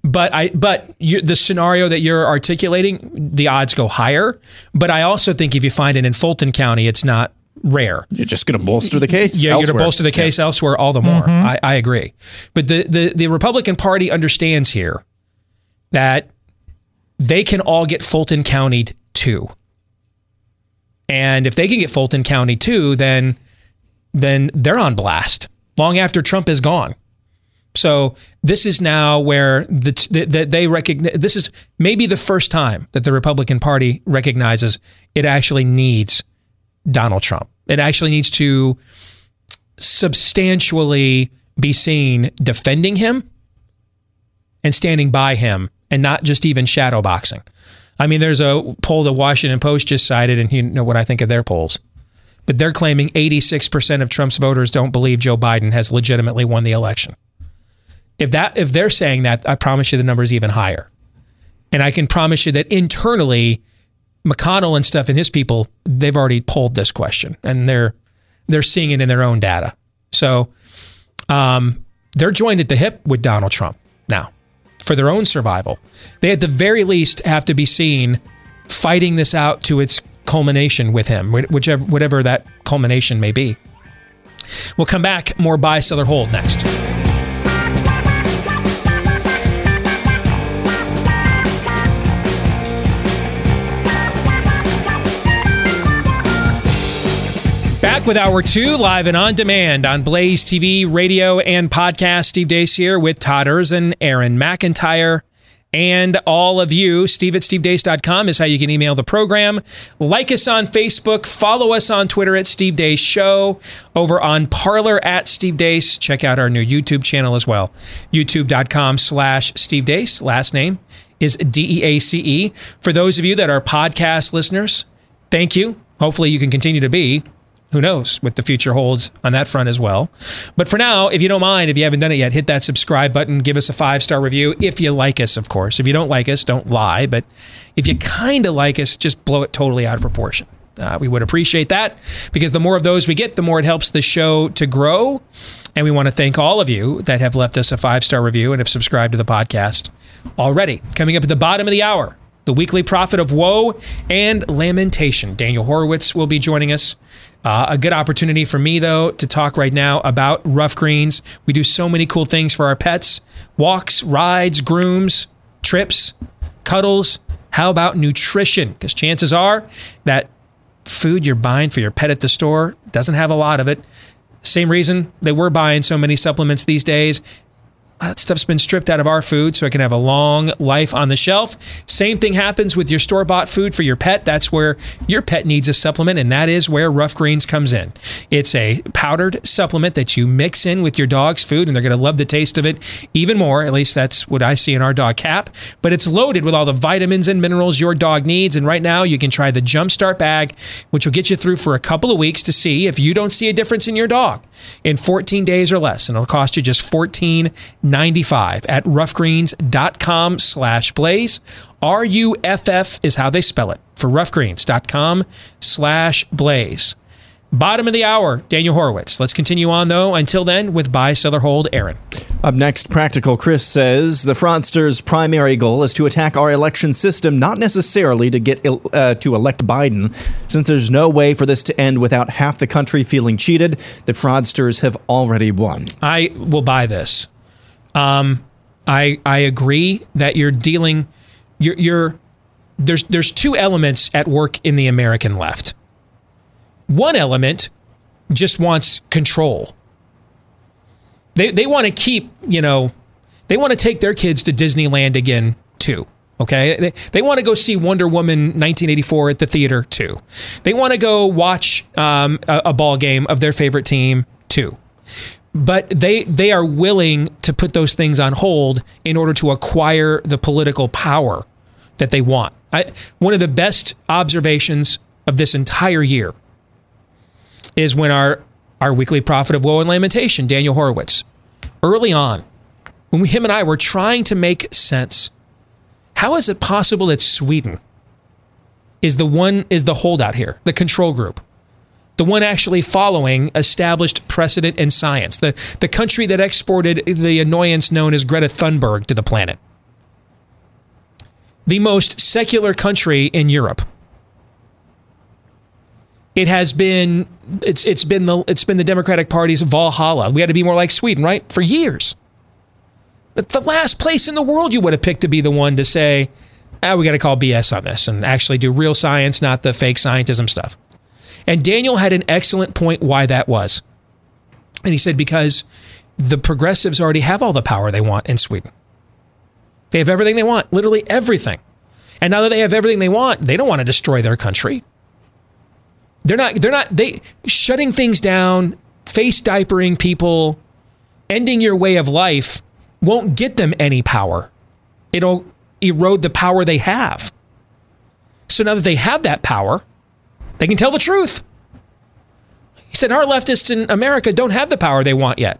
But I, but you, the scenario that you're articulating, the odds go higher. But I also think if you find it in Fulton County, it's not rare. You're just going to bolster the case. Yeah, you're going to bolster the case elsewhere all the more. I, I agree. But the, the the Republican Party understands here that they can all get Fulton countied too. And if they can get Fulton County too, then then they're on blast long after Trump is gone. So this is now where the, the, that they recognize. This is maybe the first time that the Republican Party recognizes it actually needs Donald Trump. It actually needs to substantially be seen defending him and standing by him, and not just even shadow boxing. I mean, there's a poll the Washington Post just cited, and you know what I think of their polls. But they're claiming 86% of Trump's voters don't believe Joe Biden has legitimately won the election. If that if they're saying that, I promise you the number is even higher. And I can promise you that internally, McConnell and stuff and his people, they've already polled this question and they're they're seeing it in their own data. So um, they're joined at the hip with Donald Trump now for their own survival. They at the very least have to be seen fighting this out to its culmination with him, whichever whatever that culmination may be. We'll come back more buy, sell, or hold next. Back with hour two, live and on demand on Blaze TV, radio, and podcast. Steve Deace here with Todd Erzen, Aaron McIntyre, and all of you. Steve at stevedeace.com is how you can email the program. Like us on Facebook. Follow us on Twitter at Steve Deace Show. Over on Parler at Steve Deace. Check out our new YouTube channel as well. YouTube.com slash Steve Deace. Last name is D E A C E. For those of you that are podcast listeners, thank you. Hopefully you can continue to be who knows what the future holds on that front as well. But for now, if you don't mind, if you haven't done it yet, hit that subscribe button, give us a five star review if you like us, of course. If you don't like us, don't lie. But if you kind of like us, just blow it totally out of proportion. Uh, we would appreciate that because the more of those we get, the more it helps the show to grow. And we want to thank all of you that have left us a five star review and have subscribed to the podcast already. Coming up at the bottom of the hour, the weekly prophet of woe and lamentation. Daniel Horowitz will be joining us. Uh, a good opportunity for me, though, to talk right now about Ruff Greens. We do so many cool things for our pets walks, rides, grooms, trips, cuddles. How about nutrition? Because chances are that food you're buying for your pet at the store doesn't have a lot of it. Same reason they we're buying so many supplements these days that stuff's been stripped out of our food so it can have a long life on the shelf. Same thing happens with your store bought food for your pet. That's where your pet needs a supplement, and that is where Ruff Greens comes in. It's a powdered supplement that you mix in with your dog's food, and they're going to love the taste of it even more. At least that's what I see in our dog cap. But it's loaded with all the vitamins and minerals your dog needs. And right now, you can try the Jumpstart bag, which will get you through for a couple of weeks to see if you don't see a difference in your dog in 14 days or less. And it'll cost you just 14 95 at ruffgreens.com slash blaze. R-U-F-F is how they spell it for ruffgreens.com slash blaze. Bottom of the hour, Daniel Horowitz. Let's continue on, though. Until then, with buy, seller, hold, Aaron. Up next, Practical Chris says the fraudsters' primary goal is to attack our election system, not necessarily to get uh, to elect Biden. Since there's no way for this to end without half the country feeling cheated, the fraudsters have already won. I will buy this. Um, I I agree that you're dealing. You're, you're there's there's two elements at work in the American left. One element just wants control. They they want to keep you know They want to take their kids to Disneyland again, too. Okay. They, they want to go see Wonder Woman 1984 at the theater, too. They want to go watch um, a, a ball game of their favorite team, too. But they they are willing to put those things on hold in order to acquire the political power that they want. I, one of the best observations of this entire year is when our our weekly prophet of woe and lamentation, Daniel Horowitz, early on, when we, him and I were trying to make sense, how is it possible that Sweden is the one is the holdout here, the control group, the one actually following established precedent in science, the the country that exported the annoyance known as Greta Thunberg to the planet, the most secular country in Europe it has been it's it's been the it's been the Democratic Party's Valhalla. We had to be more like Sweden, right? For years. But the last place in the world you would have picked to be the one to say, ah, we got to call BS on this and actually do real science, not the fake scientism stuff. And Daniel had an excellent point why that was. And he said, because the progressives already have all the power they want in Sweden. They have everything they want, literally everything. And now that they have everything they want, they don't want to destroy their country. They're not. They're not. They shutting things down, face diapering people, ending your way of life won't get them any power. It'll erode the power they have. So now that they have that power, they can tell the truth. He said our leftists in America don't have the power they want yet.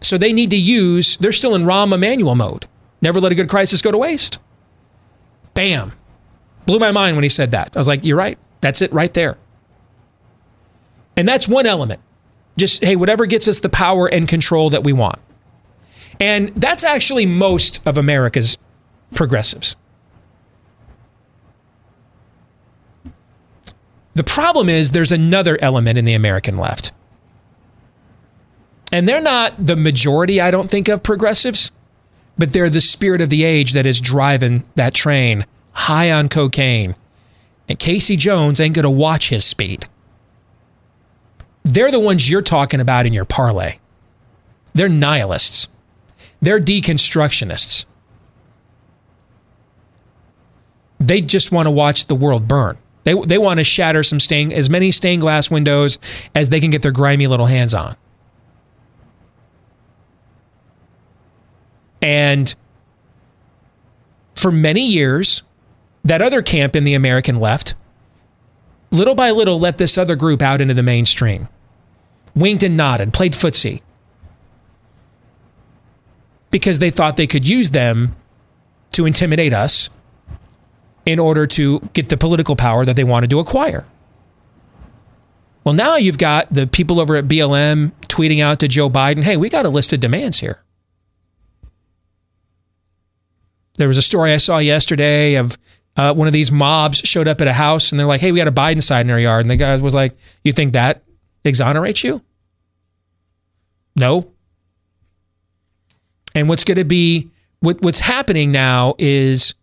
So they need to use, they're still in Rahm Emanuel mode. Never let a good crisis go to waste. Bam. Blew my mind when he said that. I was like, you're right. That's it right there. And that's one element. Just, hey, whatever gets us the power and control that we want. And that's actually most of America's progressives. The problem is there's another element in the American left. And they're not the majority, I don't think, of progressives, but they're the spirit of the age that is driving that train high on cocaine. And Casey Jones ain't going to watch his speed. They're the ones you're talking about in your parlay. They're nihilists. They're deconstructionists. They just want to watch the world burn. They, they want to shatter some stained, as many stained glass windows as they can get their grimy little hands on. And for many years, that other camp in the American left, little by little, let this other group out into the mainstream winked and nodded, played footsie because they thought they could use them to intimidate us in order to get the political power that they wanted to acquire. Well, now you've got the people over at BLM tweeting out to Joe Biden, hey, we got a list of demands here. There was a story I saw yesterday of uh, one of these mobs showed up at a house and they're like, hey, we got a Biden sign in our yard. And the guy was like, you think that exonerates you? No. And what's going to be what, what's happening now is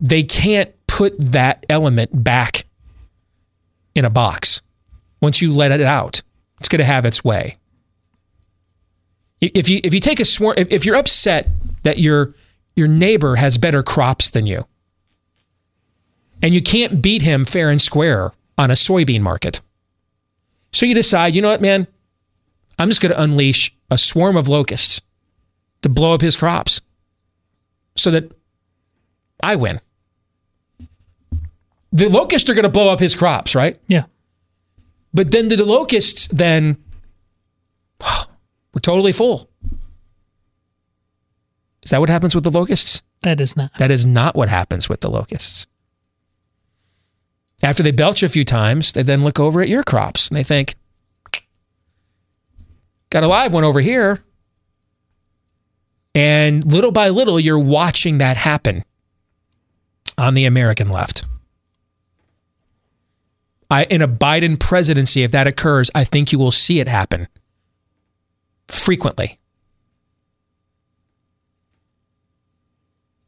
they can't put that element back in a box. Once you let it out, it's going to have its way. If you if you take a swarm, if, if you're upset that your your neighbor has better crops than you, and you can't beat him fair and square on a soybean market, so you decide, you know what, man, I'm just going to unleash a swarm of locusts to blow up his crops so that I win. The locusts are going to blow up his crops, right? Yeah. But then the locusts, then we're totally full. Is that what happens with the locusts? That is not. That is not what happens with the locusts. After they belch a few times, they then look over at your crops and they think, got a live one over here. And little by little, you're watching that happen on the American left. I, in a Biden presidency, if that occurs, I think you will see it happen frequently.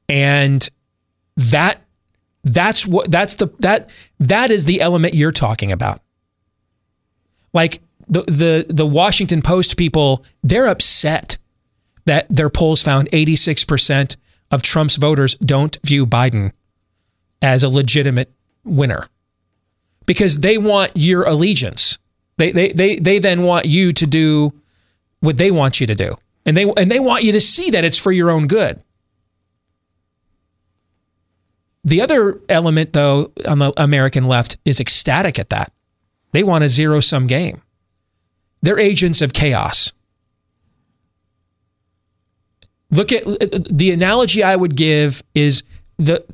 And that that's what that's the that that is the element you're talking about. Like the the the Washington Post people, they're upset that their polls found 86% of Trump's voters don't view Biden as a legitimate winner because they want your allegiance. They, they, they, they then want you to do what they want you to do. And they, and they want you to see that it's for your own good. The other element, though, on the American left is ecstatic at that. They want a zero sum game. They're agents of chaos. Look at the analogy I would give is the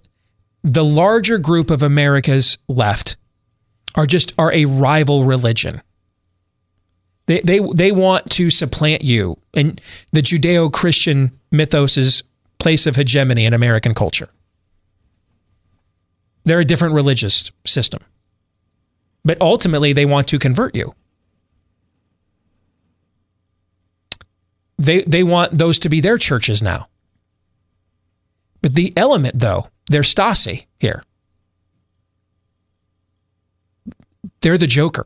the larger group of America's left are just are a rival religion. They they they want to supplant you and the Judeo-Christian mythos's place of hegemony in American culture. They're a different religious system. But ultimately they want to convert you. They they want those to be their churches now. But the element though, they're Stasi here. They're the Joker.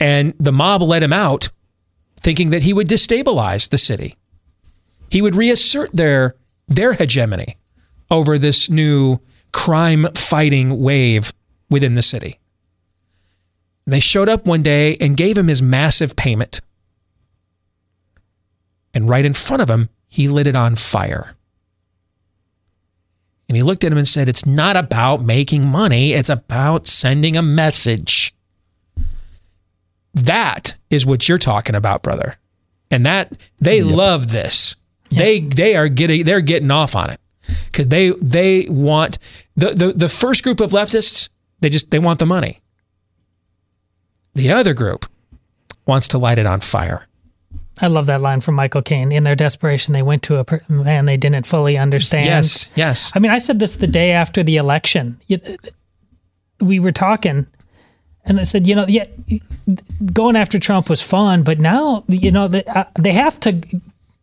And the mob let him out thinking that he would destabilize the city. He would reassert their their hegemony over this new crime fighting wave within the city. They showed up one day and gave him his massive payment. And right in front of him, he lit it on fire. And he looked at him and said, It's not about making money, it's about sending a message. That is what you're talking about, brother. And that they yep. love this. Yep. They they are getting they're getting off on it. Because they they want the, the the first group of leftists, they just they want the money. The other group wants to light it on fire. I love that line from Michael Caine. In their desperation, they went to a man they didn't fully understand. Yes, yes. I mean, I said this the day after the election. We were talking, and I said, you know, yeah, going after Trump was fun, but now, you know, uh, they have to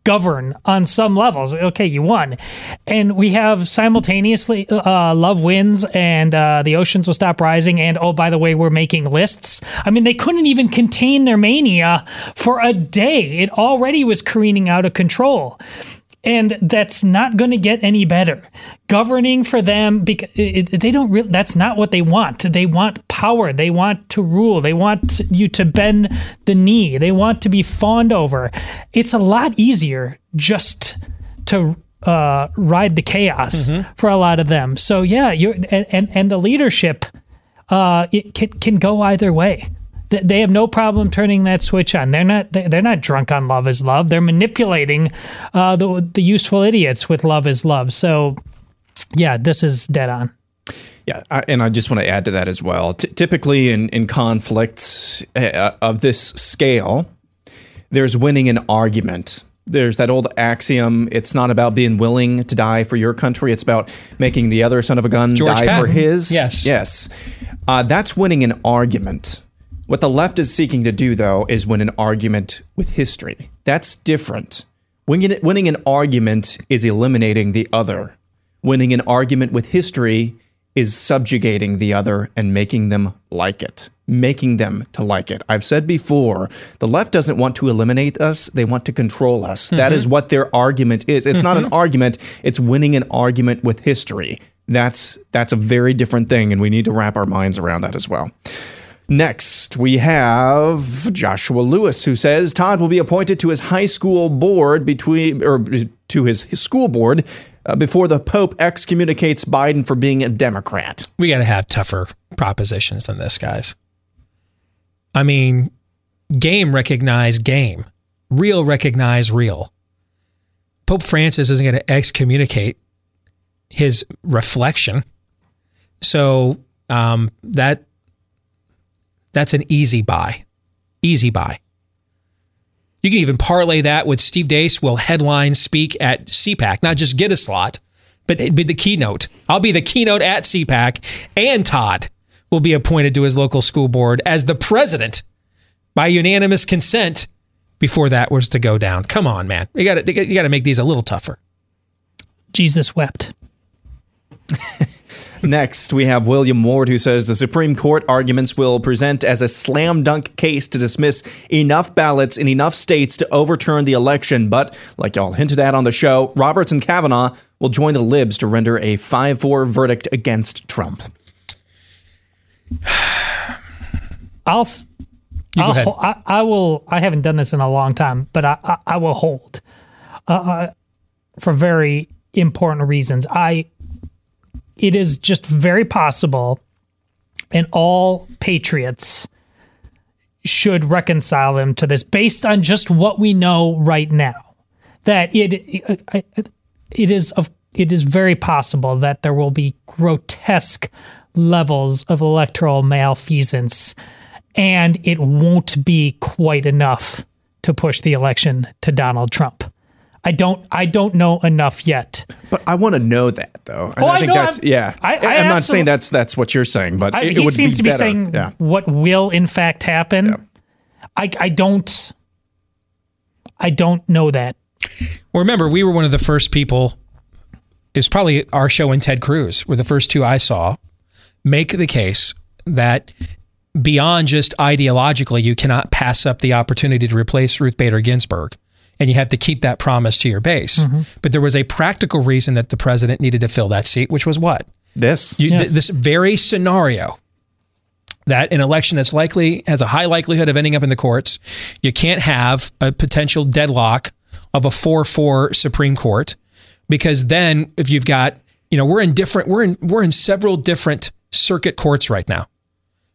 govern on some levels. Okay, you won. And we have simultaneously uh, Love wins and uh, the oceans will stop rising. And oh, by the way, we're making lists. I mean, they couldn't even contain their mania for a day. It already was careening out of control and that's not going to get any better. Governing for them because they don't really, that's not what they want. They want power. They want to rule. They want you to bend the knee. They want to be fawned over. It's a lot easier just to uh, ride the chaos mm-hmm. for a lot of them. So yeah, you're and and, and the leadership uh, it can can go either way they have no problem turning that switch on. They're not they're not drunk on love is love. They're manipulating uh, the the useful idiots with love is love. So, yeah, this is dead on. Yeah, I, and I just want to add to that as well. T- typically, in in conflicts uh, of this scale, there's winning an argument. There's that old axiom: it's not about being willing to die for your country; it's about making the other son of a gun George die Patton. for his. Yes, yes, uh, that's winning an argument. What the left is seeking to do, though, is win an argument with history. That's different. Winning, winning an argument is eliminating the other. Winning an argument with history is subjugating the other and making them like it, making them to like it. I've said before, the left doesn't want to eliminate us, they want to control us. Mm-hmm. That is what their argument is. It's mm-hmm. not an mm-hmm. argument, it's winning an argument with history. That's that's a very different thing and we need to wrap our minds around that as well. Next, we have Joshua Lewis, who says Todd will be appointed to his high school board between or to his, his school board uh, before the Pope excommunicates Biden for being a Democrat. We got to have tougher propositions than this, guys. I mean, game recognize game, real recognize real. Pope Francis isn't going to excommunicate his reflection. So um, that that's an easy buy. Easy buy. You can even parlay that with Steve Deace will headline speak at CPAC, not just get a slot, but be the keynote. I'll be the keynote at CPAC, and Todd will be appointed to his local school board as the president by unanimous consent before that was to go down. Come on, man. You got to you got to make these a little tougher. Jesus wept. Next, we have William Ward, who says the Supreme Court arguments will present as a slam dunk case to dismiss enough ballots in enough states to overturn the election. But, like y'all hinted at on the show, Roberts and Kavanaugh will join the libs to render a 5 4 verdict against Trump. I'll, You go I'll ahead. ho- I, I will. I haven't done this in a long time, but I, I, I will hold uh, uh, for very important reasons. I. It is just very possible, and all patriots should reconcile them to this based on just what we know right now. That it it, is of it is very possible that there will be grotesque levels of electoral malfeasance and it won't be quite enough to push the election to Donald Trump. I don't I don't know enough yet. But I want to know that, though. And Oh, I know, that's, I'm- yeah. I- I am not saying that's that's what you're saying, but I, it, it he would seems to be better. saying yeah. what will in fact happen. I I don't I don't know that. Well, remember, we were one of the first people. It was probably our show and Ted Cruz were the first two I saw make the case that beyond just ideologically, you cannot pass up the opportunity to replace Ruth Bader Ginsburg. And you have to keep that promise to your base. Mm-hmm. But there was a practical reason that the president needed to fill that seat, which was what? This. You, th- this very scenario that an election that's likely has a high likelihood of ending up in the courts, you can't have a potential deadlock of a 4-4 Supreme Court because then if you've got, you know, we're in different we're in we're in several different circuit courts right now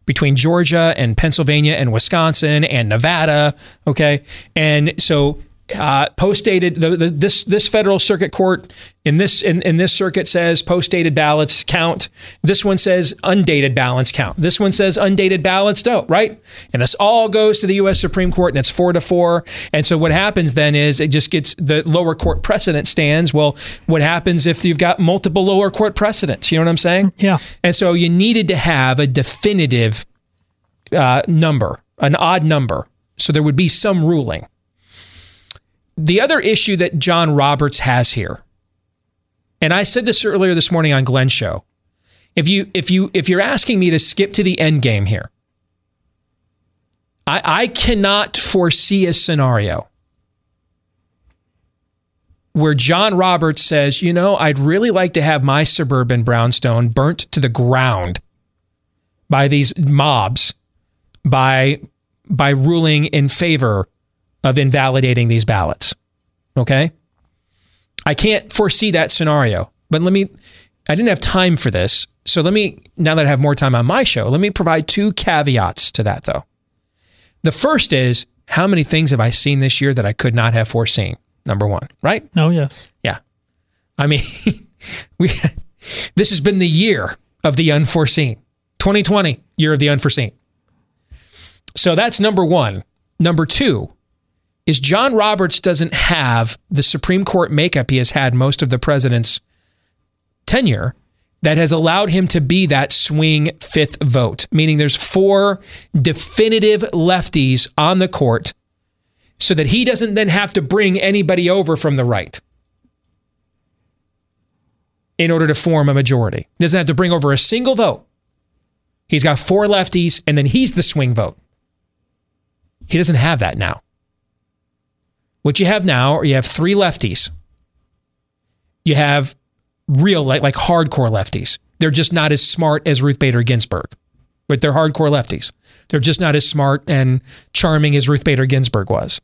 between Georgia and Pennsylvania and Wisconsin and Nevada. Okay, and so uh, post dated the, the, this this federal circuit court in this in, in this circuit says post dated ballots count. This one says undated ballots count. This one says undated ballots don't. Right, and this all goes to the U.S. Supreme Court, and it's four to four. And so what happens then is it just gets the lower court precedent stands. Well, what happens if you've got multiple lower court precedents? You know what I'm saying? Yeah. And so you needed to have a definitive uh, number, an odd number, so there would be some ruling. The other issue that John Roberts has here, and I said this earlier this morning on Glenn's show, if you if you if you're asking me to skip to the end game here, I, I cannot foresee a scenario where John Roberts says, you know, I'd really like to have my suburban brownstone burnt to the ground by these mobs by by ruling in favor of invalidating these ballots. Okay? I can't foresee that scenario. But let me I didn't have time for this. So let me now that I have more time on my show, let me provide two caveats to that though. The first is how many things have I seen this year that I could not have foreseen? Number 1, right? Oh yes. Yeah. I mean, we this has been the year of the unforeseen. 2020, year of the unforeseen. So that's number 1. Number 2 is John Roberts doesn't have the Supreme Court makeup he has had most of the president's tenure that has allowed him to be that swing fifth vote, meaning there's four definitive lefties on the court so that he doesn't then have to bring anybody over from the right in order to form a majority. He doesn't have to bring over a single vote. He's got four lefties, and then he's the swing vote. He doesn't have that now. What you have now, are you have three lefties. You have real, like, like hardcore lefties. They're just not as smart as Ruth Bader Ginsburg, but they're hardcore lefties. They're just not as smart and charming as Ruth Bader Ginsburg was.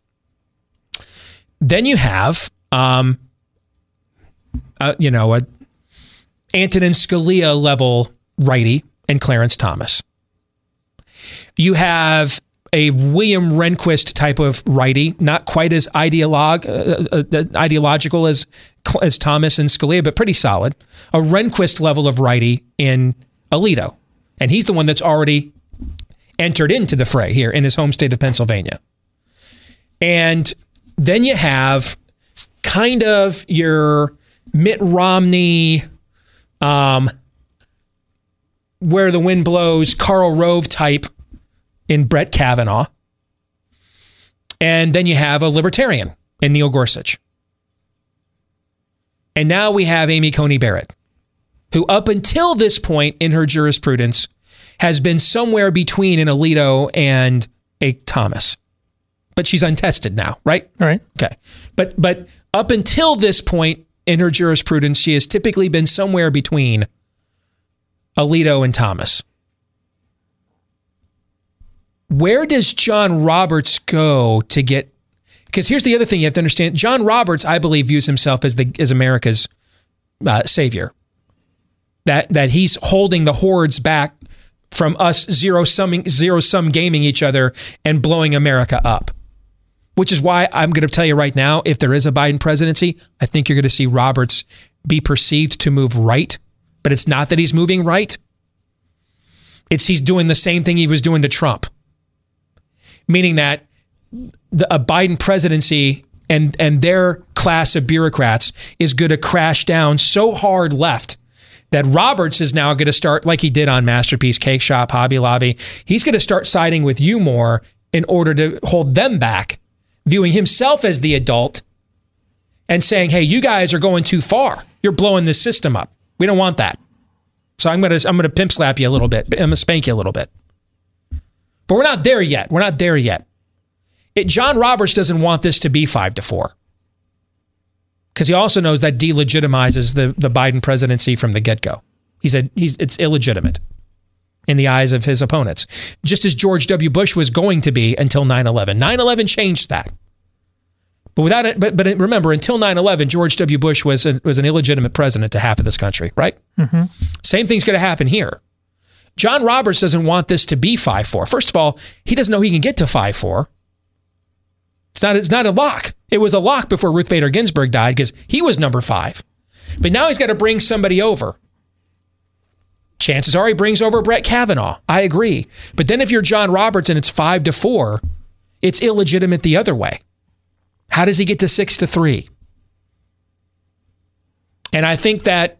Then you have, um, uh, you know, a Antonin Scalia level righty and Clarence Thomas. You have a William Rehnquist type of righty, not quite as ideolog, uh, uh, ideological as as Thomas and Scalia, but pretty solid. A Rehnquist level of righty in Alito, and he's the one that's already entered into the fray here in his home state of Pennsylvania. And then you have kind of your Mitt Romney, um, where the wind blows, Karl Rove type in Brett Kavanaugh. And then you have a libertarian in Neil Gorsuch. And now we have Amy Coney Barrett. who up until this point in her jurisprudence has been somewhere between an Alito and a Thomas. But she's untested now, right? All right. Okay. But but up until this point in her jurisprudence, she has typically been somewhere between Alito and Thomas. Where does John Roberts go to get because here's the other thing you have to understand. John Roberts, I believe, views himself as the as America's uh, savior. That that he's holding the hordes back from us zero summing zero sum gaming each other and blowing America up. Which is why I'm going to tell you right now, if there is a Biden presidency, I think you're going to see Roberts be perceived to move right, but it's not that he's moving right. It's he's doing the same thing he was doing to Trump. Meaning that the, a Biden presidency and and their class of bureaucrats is going to crash down so hard left that Roberts is now going to start like he did on Masterpiece Cake Shop, Hobby Lobby. He's going to start siding with you more in order to hold them back, viewing himself as the adult and saying, "Hey, you guys are going too far. You're blowing this system up. We don't want that." So I'm going to I'm going to pimp slap you a little bit. I'm going to spank you a little bit. But we're not there yet. We're not there yet. It, John Roberts doesn't want this to be five to four because he also knows that delegitimizes the, the Biden presidency from the get go. He said he's, it's illegitimate in the eyes of his opponents, just as George W. Bush was going to be until 9 11. 9 11 changed that. But without it, but, but remember, until 9 11, George W. Bush was, a, was an illegitimate president to half of this country, right? Mm-hmm. Same thing's going to happen here. John Roberts doesn't want this to be 5 4. First of all, he doesn't know he can get to 5 4. It's not, it's not a lock. It was a lock before Ruth Bader Ginsburg died because he was number five. But now he's got to bring somebody over. Chances are he brings over Brett Kavanaugh. I agree. But then if you're John Roberts and it's five to four, it's illegitimate the other way. How does he get to six to three? And I think that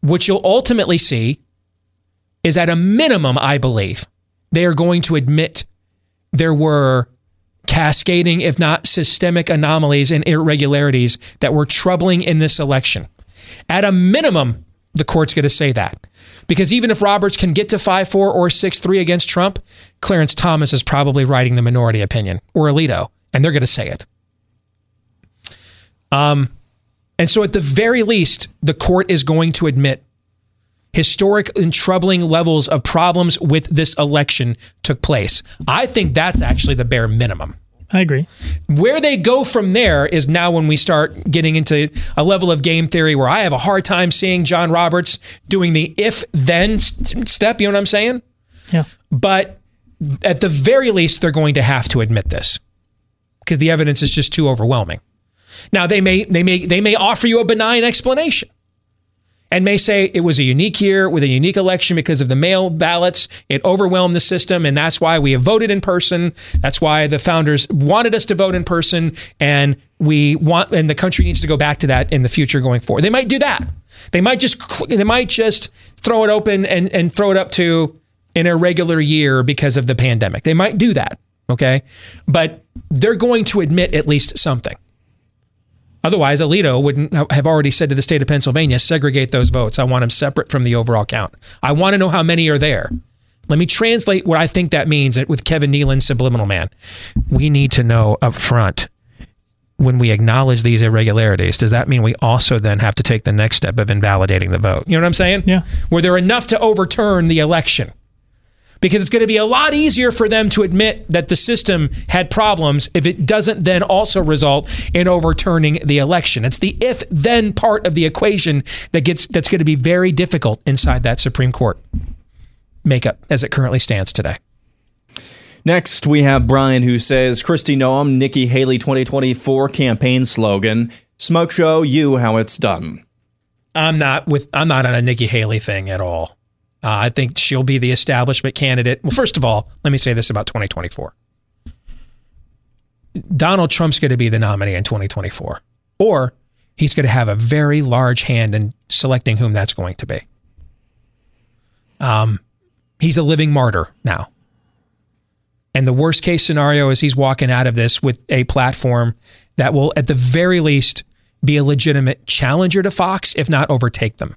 what you'll ultimately see is at a minimum, I believe, they are going to admit there were cascading, if not systemic anomalies and irregularities that were troubling in this election. At a minimum, the court's going to say that. Because even if Roberts can get to 5 4 or 6 3 against Trump, Clarence Thomas is probably writing the minority opinion or Alito, and they're going to say it. Um, and so, at the very least, the court is going to admit historic and troubling levels of problems with this election took place. I think that's actually the bare minimum. I agree. Where they go from there is now when we start getting into a level of game theory where I have a hard time seeing John Roberts doing the if then step. You know what I'm saying? Yeah. But at the very least, they're going to have to admit this because the evidence is just too overwhelming. Now they may they may they may offer you a benign explanation and may say it was a unique year with a unique election because of the mail ballots. It overwhelmed the system, and that's why we have voted in person. That's why the founders wanted us to vote in person, and we want, and the country needs to go back to that in the future going forward. They might do that. They might just, they might just throw it open and and throw it up to an irregular year because of the pandemic. They might do that. Okay, but they're going to admit at least something. Otherwise, Alito wouldn't have already said to the state of Pennsylvania, segregate those votes. I want them separate from the overall count. I want to know how many are there. Let me translate what I think that means with Kevin Nealon's subliminal man. We need to know up front when we acknowledge these irregularities, does that mean we also then have to take the next step of invalidating the vote? You know what I'm saying? Yeah. Were there enough to overturn the election? Because it's going to be a lot easier for them to admit that the system had problems if it doesn't then also result in overturning the election. It's the if then part of the equation that gets that's going to be very difficult inside that Supreme Court makeup as it currently stands today. Next, we have Brian who says Kristi Noem, Nikki Haley 2024 campaign slogan, smoke show you how it's done. I'm not with I'm not on a Nikki Haley thing at all. Uh, I think she'll be the establishment candidate. Well, first of all, let me say this about 2024. Donald Trump's going to be the nominee in 2024, or he's going to have a very large hand in selecting whom that's going to be. Um, he's a living martyr now. And the worst case scenario is he's walking out of this with a platform that will, at the very least, be a legitimate challenger to Fox, if not overtake them.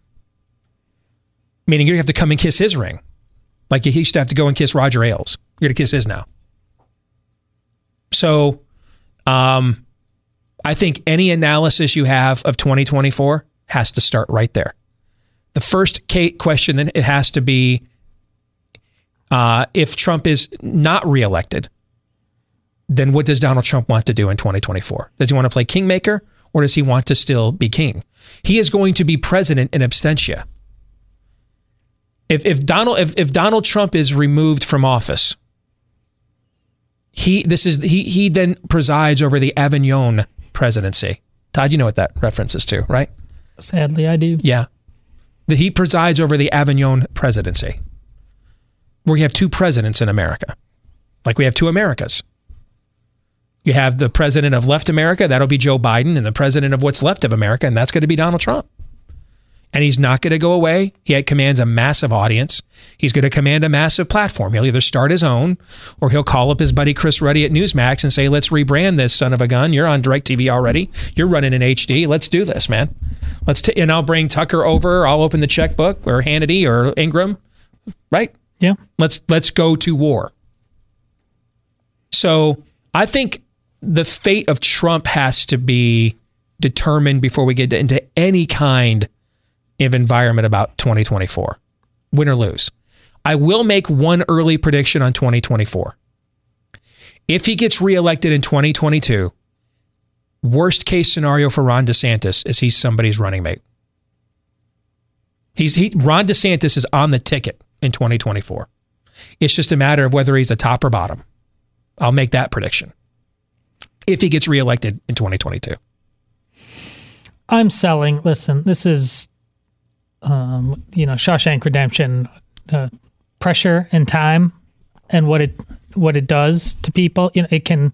Meaning you have to come and kiss his ring, like you used to have to go and kiss Roger Ailes. You're gonna kiss his now. So, um, I think any analysis you have of 2024 has to start right there. The first question then it has to be uh, if Trump is not reelected, then what does Donald Trump want to do in 2024? Does he want to play kingmaker or does he want to still be king? He is going to be president in absentia. If, if Donald if, if Donald Trump is removed from office, he this is he he then presides over the Avignon presidency. Todd, you know what that references to, right? Sadly, I do. Yeah. The, he presides over the Avignon presidency, where you have two presidents in America. Like we have two Americas. You have the president of left America, that'll be Joe Biden, and the president of what's left of America, and that's going to be Donald Trump. And he's not going to go away. He commands a massive audience. He's going to command a massive platform. He'll either start his own or he'll call up his buddy Chris Ruddy at Newsmax and say, let's rebrand this son of a gun. You're on DirecTV already. You're running in HD. Let's do this, man. Let's t- and I'll bring Tucker over. I'll open the checkbook or Hannity or Ingraham, Right? Yeah. Let's let's go to war. So I think the fate of Trump has to be determined before we get into any kind of environment about 2024, win or lose. I will make one early prediction on 2024. If he gets reelected in 2022, worst case scenario for Ron DeSantis is he's somebody's running mate. He's he Ron DeSantis is on the ticket in 2024. It's just a matter of whether he's a top or bottom. I'll make that prediction. If he gets reelected in 2022. I'm selling. Listen, this is, um, you know, Shawshank Redemption, uh, pressure and time, and what it what it does to people. You know, it can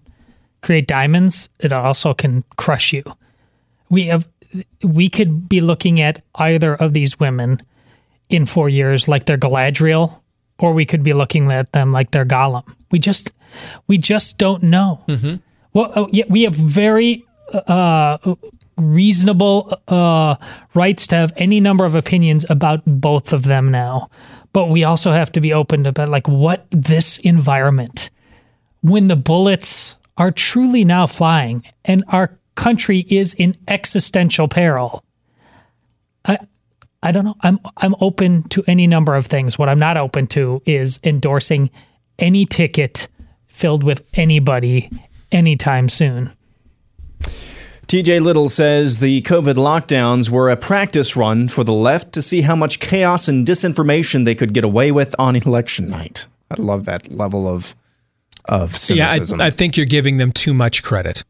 create diamonds. It also can crush you. We have we could be looking at either of these women in four years like they're Galadriel, or we could be looking at them like they're Gollum. We just we just don't know. Mm-hmm. Well, oh, yeah, we have very uh, reasonable uh, rights to have any number of opinions about both of them now, but we also have to be open about like what this environment when the bullets are truly now flying and our country is in existential peril. I I don't know. I'm I'm open to any number of things. What I'm not open to is endorsing any ticket filled with anybody anytime soon. TJ Little says the COVID lockdowns were a practice run for the left to see how much chaos and disinformation they could get away with on election night. I love that level of of cynicism. Yeah, I, I think you're giving them too much credit.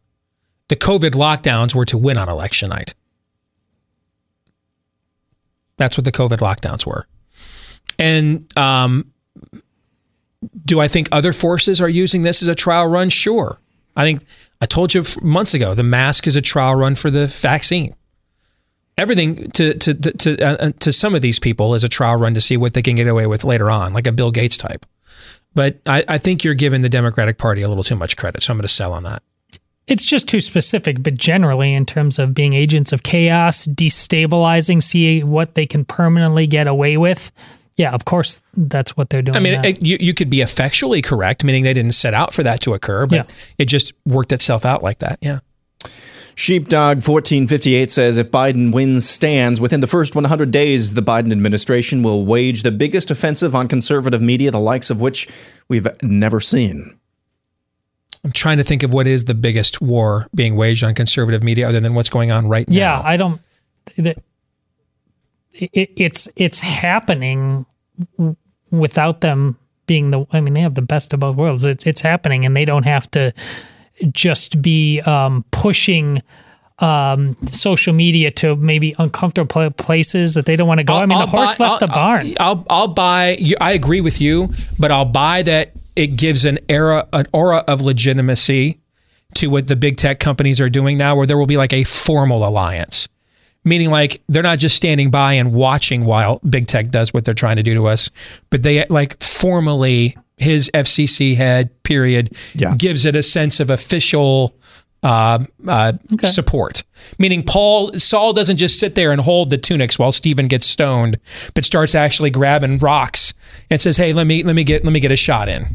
The COVID lockdowns were to win on election night. That's what the COVID lockdowns were. And um, do I think other forces are using this as a trial run? Sure. I think I told you months ago the mask is a trial run for the vaccine. Everything to to to to, uh, to some of these people is a trial run to see what they can get away with later on, like a Bill Gates type. But I, I think you're giving the Democratic Party a little too much credit, so I'm going to sell on that. It's just too specific, but generally, in terms of being agents of chaos, destabilizing, see what they can permanently get away with. Yeah, of course, that's what they're doing. I mean, it, you, you could be effectually correct, meaning they didn't set out for that to occur, but Yeah. it just worked itself out like that. Yeah. Sheepdog 1458 says if Biden wins stands within the first 100 days, the Biden administration will wage the biggest offensive on conservative media, the likes of which we've never seen. I'm trying to think of what is the biggest war being waged on conservative media other than what's going on right yeah, now. Yeah, I don't. That it, it's it's happening without them being the. I mean, they have the best of both worlds. It's it's happening, and they don't have to just be um, pushing um, social media to maybe uncomfortable places that they don't want to go. I mean, the horse buy- left the I'll- barn. I'll, I'll buy. you- I agree with you, but I'll buy that it gives an era, an aura of legitimacy to what the big tech companies are doing now, where there will be like a formal alliance, meaning like they're not just standing by and watching while big tech does what they're trying to do to us, but they like formally his FCC head period Yeah. gives it a sense of official uh, uh, support. Meaning, Paul Saul doesn't just sit there and hold the tunics while Stephen gets stoned, but starts actually grabbing rocks and says, "Hey, let me let me get let me get a shot in."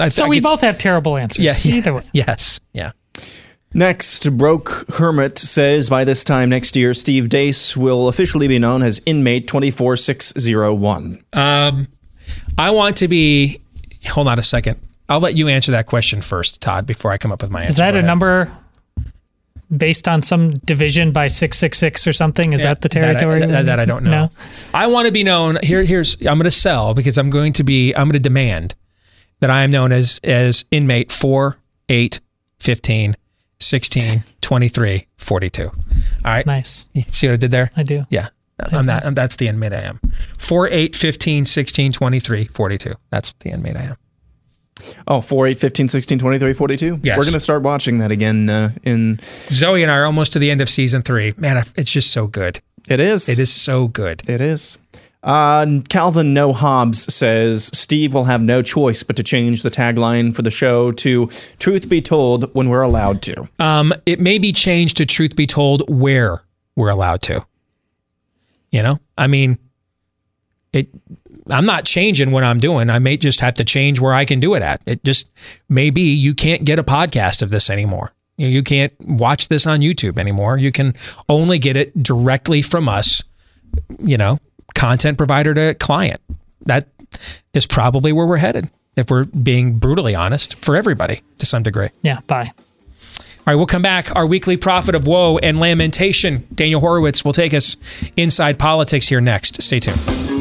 I- So I we both have terrible answers. Yeah, yeah. Either way. Yes. Yeah. Next, Broke Hermit says by this time next year, Steve Deace will officially be known as inmate 24601. Um, I want to be. Hold on a second. I'll let you answer that question first, Todd, before I come up with my answer. Is that a number based on some division by 666 or something? Is that the That I- territory? That, that I don't know. No? I want to be known. Here, here's. I'm going to sell because I'm going to be. I'm going to demand that I am known as as inmate 4, 8, 15, 16, 23, 42. All right. Nice. You See what I did there? I do. Yeah. I'm that. I'm, that's the inmate I am. 4, 8, 15, 16, 23, 42. That's the inmate I am. Oh, 4, 8, 15, 16, 23, 42? Yes. We're going to start watching that again uh, in. Zoe and I are almost to the end of season three. Man, it's just so good. It is. It is so good. It is. Uh, Calvin No Hobbs says Steve will have no choice but to change the tagline for the show to "Truth be told, when we're allowed to." Um, it may be changed to truth be told where we're allowed to. You know, I mean, it. I'm not changing what I'm doing. I may just have to change where I can do it at. It just maybe you can't get a podcast of this anymore. You can't watch this on YouTube anymore. You can only get it directly from us. You know, content provider to client. That is probably where we're headed. If we're being brutally honest, for everybody to some degree. Yeah. Bye. All right, we'll come back. Our weekly prophet of woe and lamentation, Daniel Horowitz, will take us inside politics here next. Stay tuned.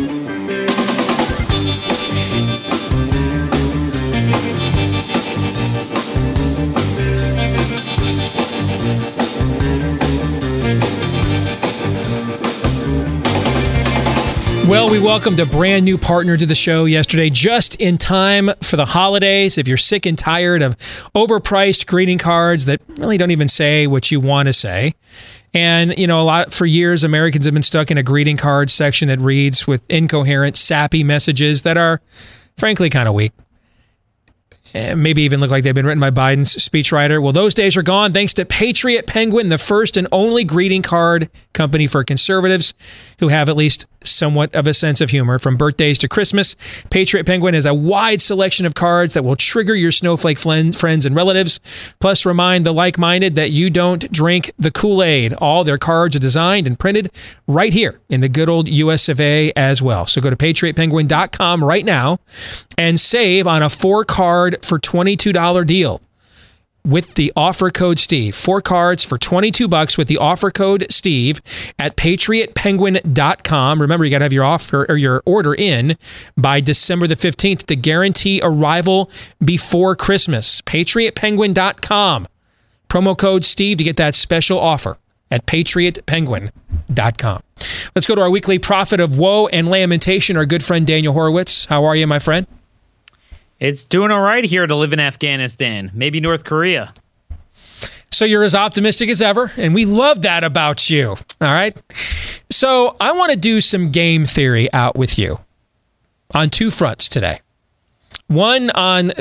Well, we welcomed a brand new partner to the show yesterday, just in time for the holidays. If you're sick and tired of overpriced greeting cards that really don't even say what you want to say, and you know, a lot for years, Americans have been stuck in a greeting card section that reads with incoherent, sappy messages that are, frankly, kind of weak. Eh, Maybe even look like they've been written by Biden's speechwriter. Well, those days are gone thanks to Patriot Penguin, the first and only greeting card company for conservatives who have at least somewhat of a sense of humor. From birthdays to Christmas, Patriot Penguin has a wide selection of cards that will trigger your snowflake friends and relatives, plus remind the like minded that you don't drink the Kool Aid. All their cards are designed and printed right here in the good old US of A as well. So go to patriotpenguin.com right now and save on a four card for $22 deal with the offer code Steve. Four cards for 22 bucks with the offer code Steve at patriotpenguin.com. Remember, you got to have your offer or your order in by December the 15th to guarantee arrival before Christmas. patriotpenguin.com. Promo code Steve to get that special offer at patriotpenguin.com. Let's go to our weekly prophet of woe and lamentation, our good friend Daniel Horowitz. How are you, my friend? It's doing all right here to live in Afghanistan, maybe North Korea. So you're as optimistic as ever, and we love that about you. All right. So I want to do some game theory out with you on two fronts today. One on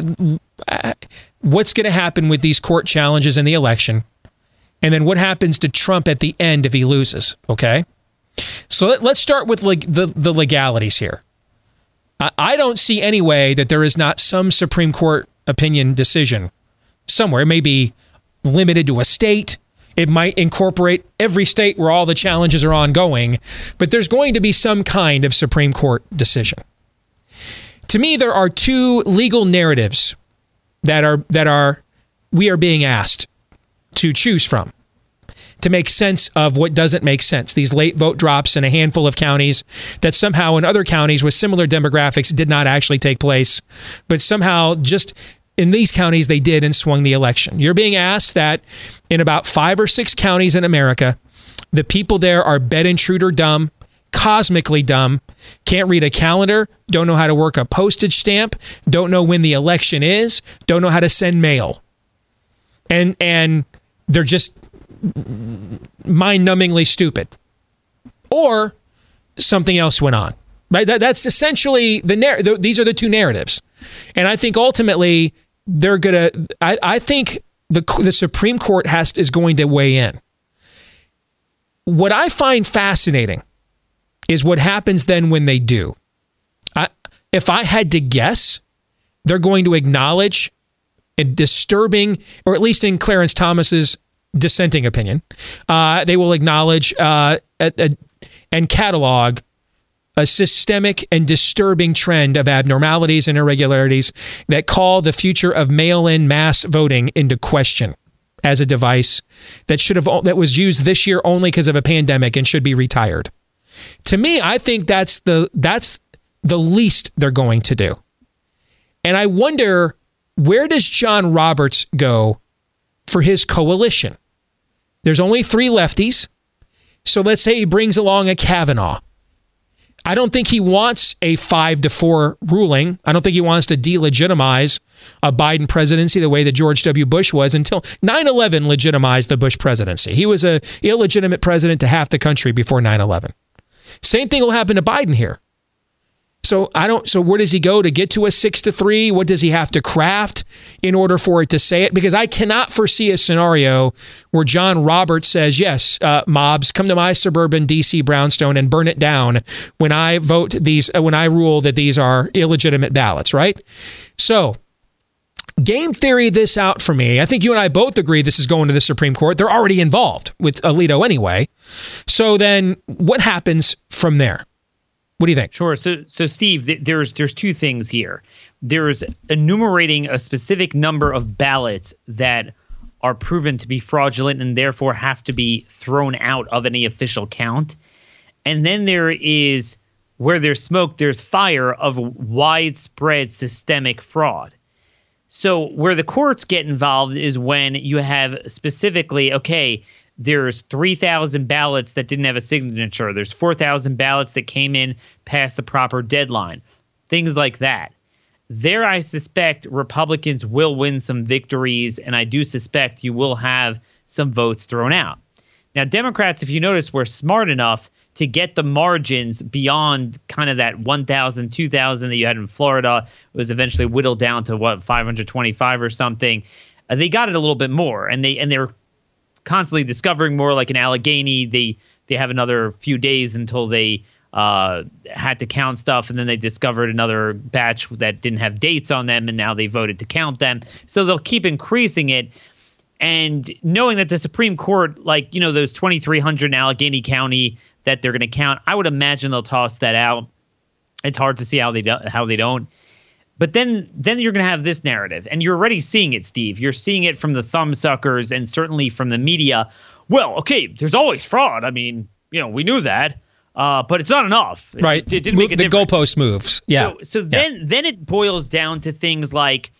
uh, what's going to happen with these court challenges in the election, and then what happens to Trump at the end if he loses. Okay. So let, let's start with leg- the, the legalities here. I, don't see any way that there is not some Supreme Court opinion decision somewhere. It may be limited to a state. It might incorporate every state where all the challenges are ongoing, but there's going to be some kind of Supreme Court decision. To me, there are two legal narratives that are that are we are being asked to choose from to make sense of what doesn't make sense. These late vote drops in a handful of counties that somehow in other counties with similar demographics did not actually take place, but somehow just in these counties they did and swung the election. You're being asked that in about five or six counties in America, the people there are bed intruder dumb, cosmically dumb, can't read a calendar, don't know how to work a postage stamp, don't know when the election is, don't know how to send mail. And and they're just mind-numbingly stupid. Or something else went on. Right? That, that's essentially the narrative. th- these are the two narratives. And I think ultimately they're to I, I think the the Supreme Court has is going to weigh in. What I find fascinating is what happens then when they do. I, if I had to guess, they're going to acknowledge a disturbing, or at least in Clarence Thomas's dissenting opinion, uh, they will acknowledge uh, a, a, and catalog a systemic and disturbing trend of abnormalities and irregularities that call the future of mail-in mass voting into question as a device that should have that was used this year only because of a pandemic and should be retired. To me, I think that's the that's the least they're going to do. And I wonder where does John Roberts go for his coalition? There's only 3 lefties. So let's say he brings along a Kavanaugh I don't think he wants a five to four ruling. I don't think he wants to delegitimize a Biden presidency the way that George W. Bush was until 9 11 legitimized the Bush presidency. He was a illegitimate president to half the country before 9 11. Same thing will happen to Biden here. So I don't. So where does he go to get to a six to three? What does he have to craft in order for it to say it? Because I cannot foresee a scenario where John Roberts says, "Yes, uh, mobs, come to my suburban DC brownstone and burn it down when I vote these. Uh, when I rule that these are illegitimate ballots." Right. So game theory this out for me. I think you and I both agree this is going to the Supreme Court. They're already involved with Alito anyway. So then what happens from there? What do you think? Sure. So, so Steve, th- there's there's two things here. There's enumerating a specific number of ballots that are proven to be fraudulent and therefore have to be thrown out of any official count. And then there is where there's smoke, there's fire of widespread systemic fraud. So where the courts get involved is when you have specifically, okay, there's 3,000 ballots that didn't have a signature. There's 4,000 ballots that came in past the proper deadline. Things like that. There, I suspect Republicans will win some victories, and I do suspect you will have some votes thrown out. Now, Democrats, if you notice, were smart enough to get the margins beyond kind of that 1,000, 2,000 that you had in Florida. It was eventually whittled down to what 525 or something. Uh, they got it a little bit more, and they and they were constantly discovering more. Like in Allegheny, they they have another few days until they uh, had to count stuff, and then they discovered another batch that didn't have dates on them, and now they voted to count them. So they'll keep increasing it. And knowing that the Supreme Court, like you know, those 2,300 in Allegheny County that they're going to count, I would imagine they'll toss that out. It's hard to see how they do, how they don't. But then then you're going to have this narrative, and you're already seeing it, Steve. You're seeing it from the thumbsuckers and certainly from the media. Well, okay, there's always fraud. I mean, you know, we knew that. Uh, but it's not enough. Right. It, it didn't make a the difference. goalpost moves. Yeah. So, so Yeah. then then it boils down to things like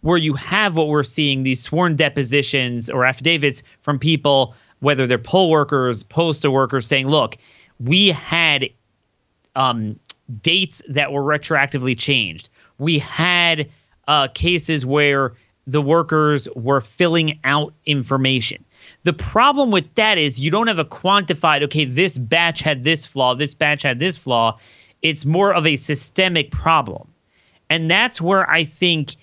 where you have what we're seeing these sworn depositions or affidavits from people, whether they're poll workers, postal workers, saying, "Look, we had um, dates that were retroactively changed. We had uh, cases where the workers were filling out information. The problem with that is you don't have a quantified, okay, this batch had this flaw, this batch had this flaw. It's more of a systemic problem. And that's where I think,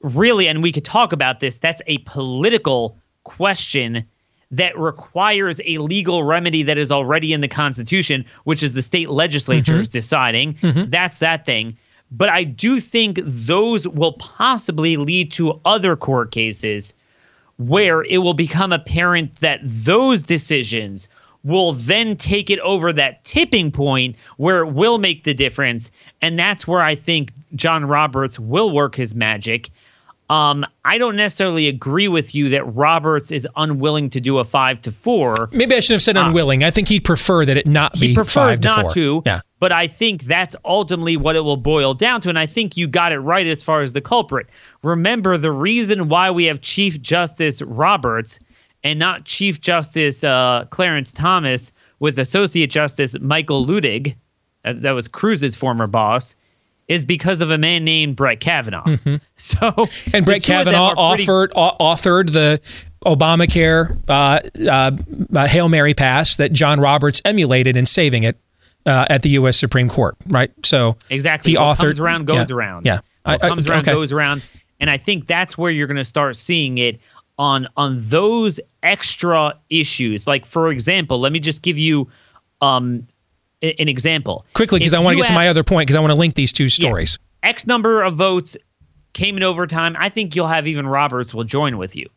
really, and we could talk about this, that's a political question that requires a legal remedy that is already in the Constitution, which is the state legislatures deciding. That's that thing. But I do think those will possibly lead to other court cases where it will become apparent that those decisions will then take it over that tipping point where it will make the difference. And that's where I think John Roberts will work his magic. Um, I don't necessarily agree with you that Roberts is unwilling to do a five to four. Maybe I should have said unwilling. I think he'd prefer that it not be He prefers five to not four. to, Yeah. But I think that's ultimately what it will boil down to. And I think you got it right as far as the culprit. Remember, the reason why we have Chief Justice Roberts and not Chief Justice uh, Clarence Thomas with Associate Justice Michael Luttig, that, that was Cruz's former boss, is because of a man named Brett Kavanaugh. So Mm-hmm. And Brett two of them Kavanaugh pretty- offered au- authored the Obamacare uh, uh, uh, Hail Mary pass that John Roberts emulated in saving it uh, at the U.S. Supreme Court. Right. So Exactly. He what authored comes around goes yeah, around. Yeah. What I- I- comes around okay. goes around. And I think that's where you're going to start seeing it. on on those extra issues. Like for example, let me just give you um an example. Quickly, because I want to get to my other point, because I want to link these two stories. X number of votes came in overtime. I think you'll have even Roberts will join with you.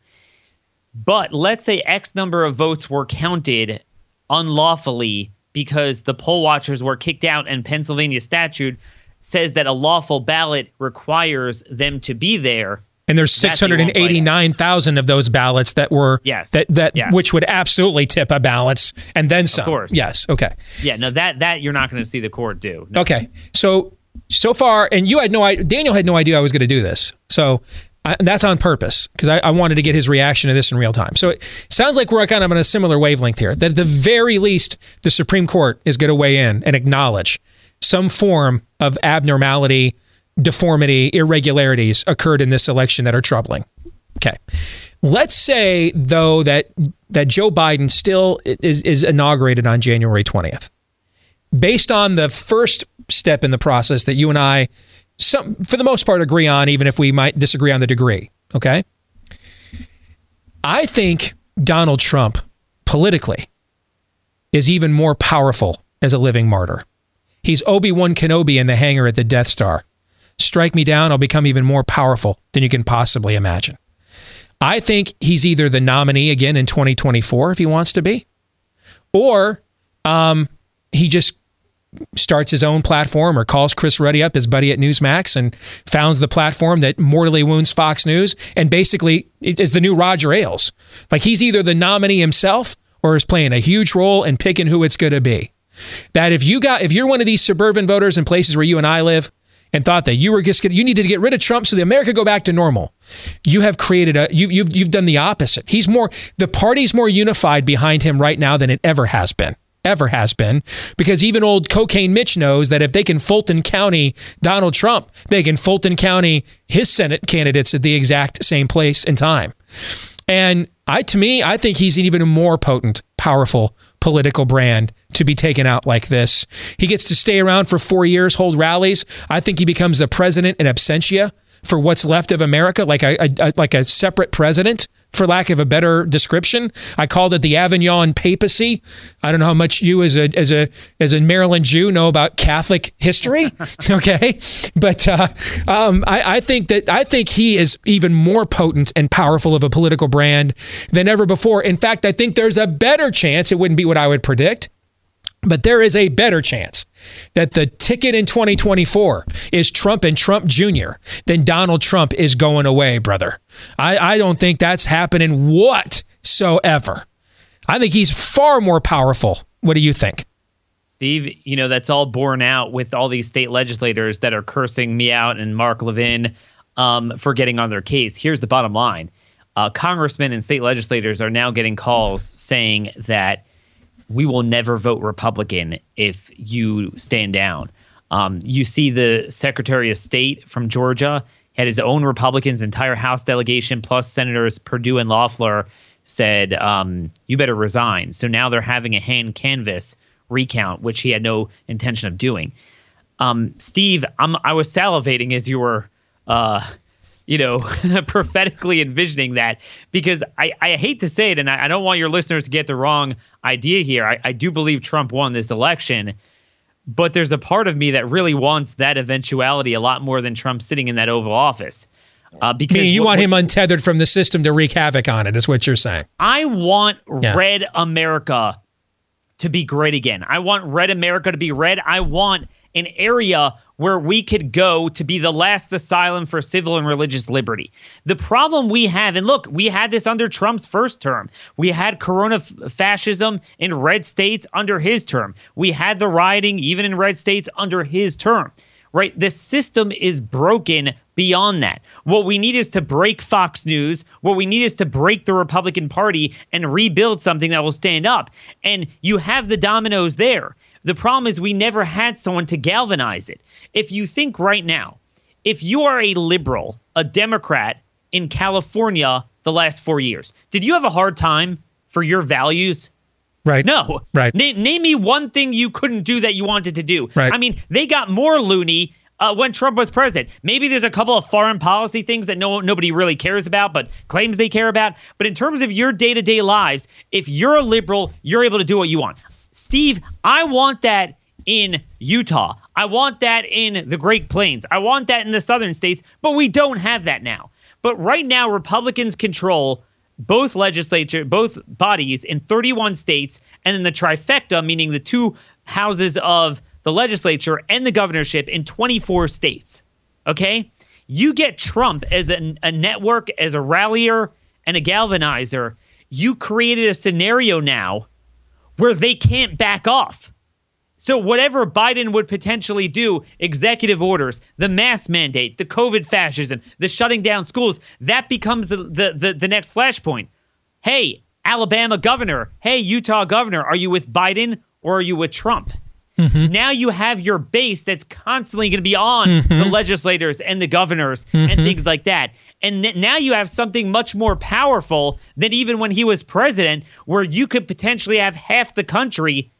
But let's say X number of votes were counted unlawfully because the poll watchers were kicked out and Pennsylvania statute says that a lawful ballot requires them to be there. And there's That they won't write it. 689,000 of those ballots that were Yes. that that Yes. which would absolutely tip a balance and then some. Of course. Yes. Okay. Yeah, no, that that you're not going to see the court do. No. Okay. So so far, and you had no idea. Daniel had no idea I was going to do this. So I, that's on purpose because I, I wanted to get his reaction to this in real time. So it sounds like we're kind of on a similar wavelength here. That at the very least, the Supreme Court is going to weigh in and acknowledge some form of abnormality, deformity, irregularities occurred in this election that are troubling. Okay. Let's say though that that Joe Biden still is, is inaugurated on January 20th. Based on the first step in the process that you and I some for the most part agree on even if we might disagree on the degree, okay? I think Donald Trump politically is even more powerful as a living martyr. He's Obi-Wan Kenobi in the hangar at the Death Star. Strike me down, I'll become even more powerful than you can possibly imagine. I think he's either the nominee again in 2024 if he wants to be, or um, he just starts his own platform or calls Chris Ruddy up, his buddy at Newsmax, and founds the platform that mortally wounds Fox News and basically is the new Roger Ailes. Like he's either the nominee himself or is playing a huge role in picking who it's going to be. That if you got if you're one of these suburban voters in places where you and I live and thought that you were just you needed to get rid of Trump so the America go back to normal, you have created a you you've you've done the opposite. He's more the party's more unified behind him right now than it ever has been. Ever has been because even old cocaine Mitch knows that if they can Fulton County Donald Trump, they can Fulton County his Senate candidates at the exact same place and time. And I, to me, I think he's an even more potent, powerful political brand to be taken out like this. He gets to stay around for four years, hold rallies. I think he becomes the president in absentia for what's left of America, like a, a- like a separate president, for lack of a better description. I called it the Avignon papacy. I don't know how much you, as a as a as a Maryland Jew, know about Catholic history. okay, but uh, um, I, I think that I think he is even more potent and powerful of a political brand than ever before. In fact, I think there's a better chance. It wouldn't be what I would predict. But there is a better chance that the ticket in 2024 is Trump and Trump Jr. than Donald Trump is going away, brother. I, I don't think that's happening whatsoever. I think he's far more powerful. What do you think? Steve, you know, that's all borne out with all these state legislators that are cursing me out and Mark Levin um, for getting on their case. Here's the bottom line uh, congressmen and state legislators are now getting calls saying that we will never vote Republican if you stand down. Um, you see the Secretary of State from Georgia had his own Republicans, entire House delegation, plus Senators Perdue and Loeffler said, um, "You better resign." So now they're having a hand canvas recount, which he had no intention of doing. Um, Steve, I'm, I was salivating as you were, uh, you know, prophetically envisioning that because I, I hate to say it, and I, I don't want your listeners to get the wrong idea here. I, I do believe Trump won this election, but there's a part of me that really wants that eventuality a lot more than Trump sitting in that Oval Office. Uh, because Meaning you what- want him untethered from the system to wreak havoc on it, is what you're saying. I want Yeah. red America to be great again. I want red America to be red. I want an area where we could go to be the last asylum for civil and religious liberty. The problem we have, and look, we had this under Trump's first term. We had corona f- fascism in red states under his term. We had the rioting even in red states under his term right? The system is broken beyond that. What we need is to break Fox News. What we need is to break the Republican Party and rebuild something that will stand up. And you have the dominoes there. The problem is we never had someone to galvanize it. If you think right now, if you are a liberal, a Democrat in California the last four years, did you have a hard time for your values? Right. No. Right. Na- name me one thing you couldn't do that you wanted to do. Right. I mean, they got more loony uh, when Trump was president. Maybe there's a couple of foreign policy things that no nobody really cares about, but claims they care about. But in terms of your day to day lives, if you're a liberal, you're able to do what you want. Steve, I want that in Utah. I want that in the Great Plains. I want that in the southern states, but we don't have that now. But right now, Republicans control both legislature, both bodies in 31 states, and then the trifecta, meaning the two houses of the legislature and the governorship in 24 states. Okay? You get Trump as a, a network, as a rallier, and a galvanizer. You created a scenario now where they can't back off. So whatever Biden would potentially do, executive orders, the mask mandate, the COVID fascism, the shutting down schools, that becomes the the the, the next flashpoint. Hey, Alabama governor, hey, Utah governor, are you with Biden or are you with Trump? Mm-hmm. Now you have your base that's constantly going to be on mm-hmm. the legislators and the governors mm-hmm. and things like that. And th- now you have something much more powerful than even when he was president, where you could potentially have half the country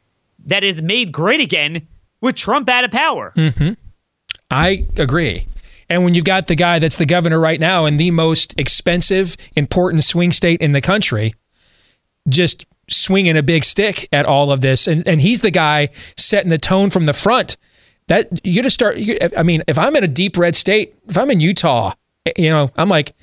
that is made great again with Trump out of power. Mm-hmm. I agree. And when you've got the guy that's the governor right now in the most expensive, important swing state in the country, just swinging a big stick at all of this, and and he's the guy setting the tone from the front. That you just start. I mean, if I'm in a deep red state, if I'm in Utah, you know, I'm like,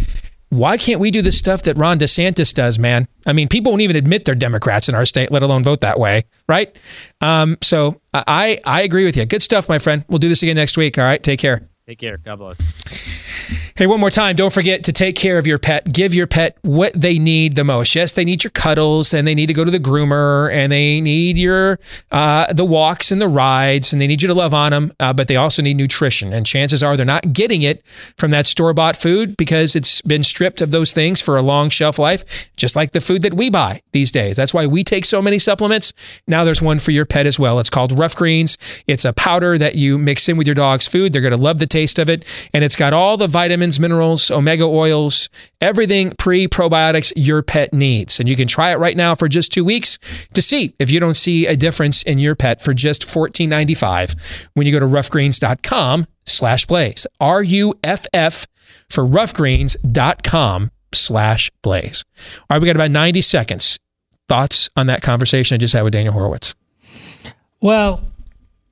why can't we do the stuff that Ron DeSantis does, man? I mean, people won't even admit they're Democrats in our state, let alone vote that way, right? Um, so I I agree with you. Good stuff, my friend. We'll do this again next week. All right, take care. Take care. God bless. Hey, one more time, don't forget to take care of your pet. Give your pet what they need the most. Yes, they need your cuddles and they need to go to the groomer and they need your uh, the walks and the rides and they need you to love on them, uh, but they also need nutrition. And chances are they're not getting it from that store bought food because it's been stripped of those things for a long shelf life, just like the food that we buy these days. That's why we take so many supplements. Now there's one for your pet as well. It's called Ruff Greens. It's a powder that you mix in with your dog's food. They're going to love the taste of it, and it's got all the vitamins vitamins, minerals, omega oils, everything pre probiotics your pet needs. And you can try it right now for just two weeks to see if you don't see a difference in your pet for just $14.95 when you go to ruffgreens.com slash blaze. R U F F for ruffgreens.com slash blaze. All right, we got about 90 seconds. Thoughts on that conversation I just had with Daniel Horowitz? Well,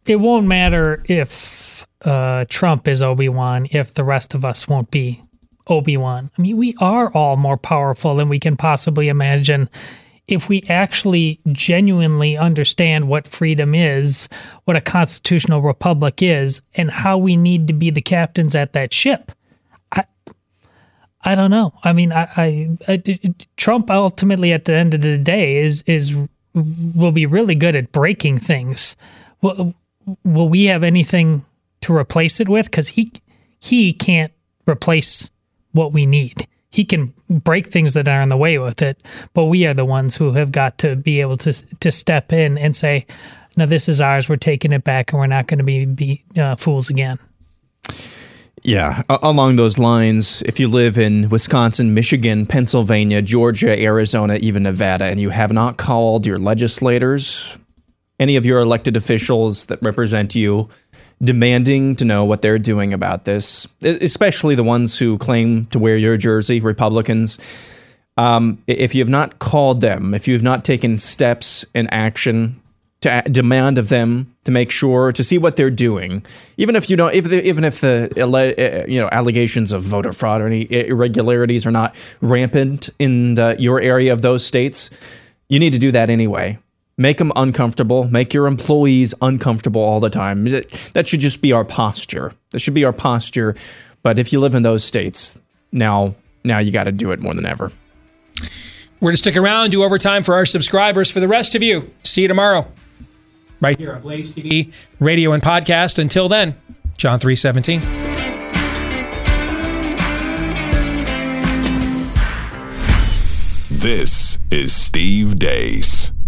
it won't matter if uh, Trump is Obi Wan if the rest of us won't be Obi Wan. I mean, we are all more powerful than we can possibly imagine if we actually genuinely understand what freedom is, what a constitutional republic is, and how we need to be the captains at that ship. I, I don't know. I mean, I, I, I Trump ultimately at the end of the day is is will be really good at breaking things. Will, will we have anything to replace it with because he he can't replace what we need. He can break things that are in the way with it, but we are the ones who have got to be able to to step in and say, "No, this is ours. We're taking it back, and we're not going to be be uh, fools again." Yeah, along those lines, if you live in Wisconsin, Michigan, Pennsylvania, Georgia, Arizona, even Nevada, and you have not called your legislators, any of your elected officials that represent you, demanding to know what they're doing about this, especially the ones who claim to wear your jersey, Republicans. Um, if you have not called them, if you have not taken steps in action to demand of them to make sure to see what they're doing, even if you don't, if the, even if the you know allegations of voter fraud or any irregularities are not rampant in the, your area of those states, you need to do that anyway make them uncomfortable, make your employees uncomfortable all the time. That should just be our posture. That should be our posture. But if you live in those states, now now you got to do it more than ever. We're going to stick around, do overtime for our subscribers. For the rest of you, see you tomorrow. Right here on Blaze TV, radio and podcast. Until then, John 317. This is Steve Deace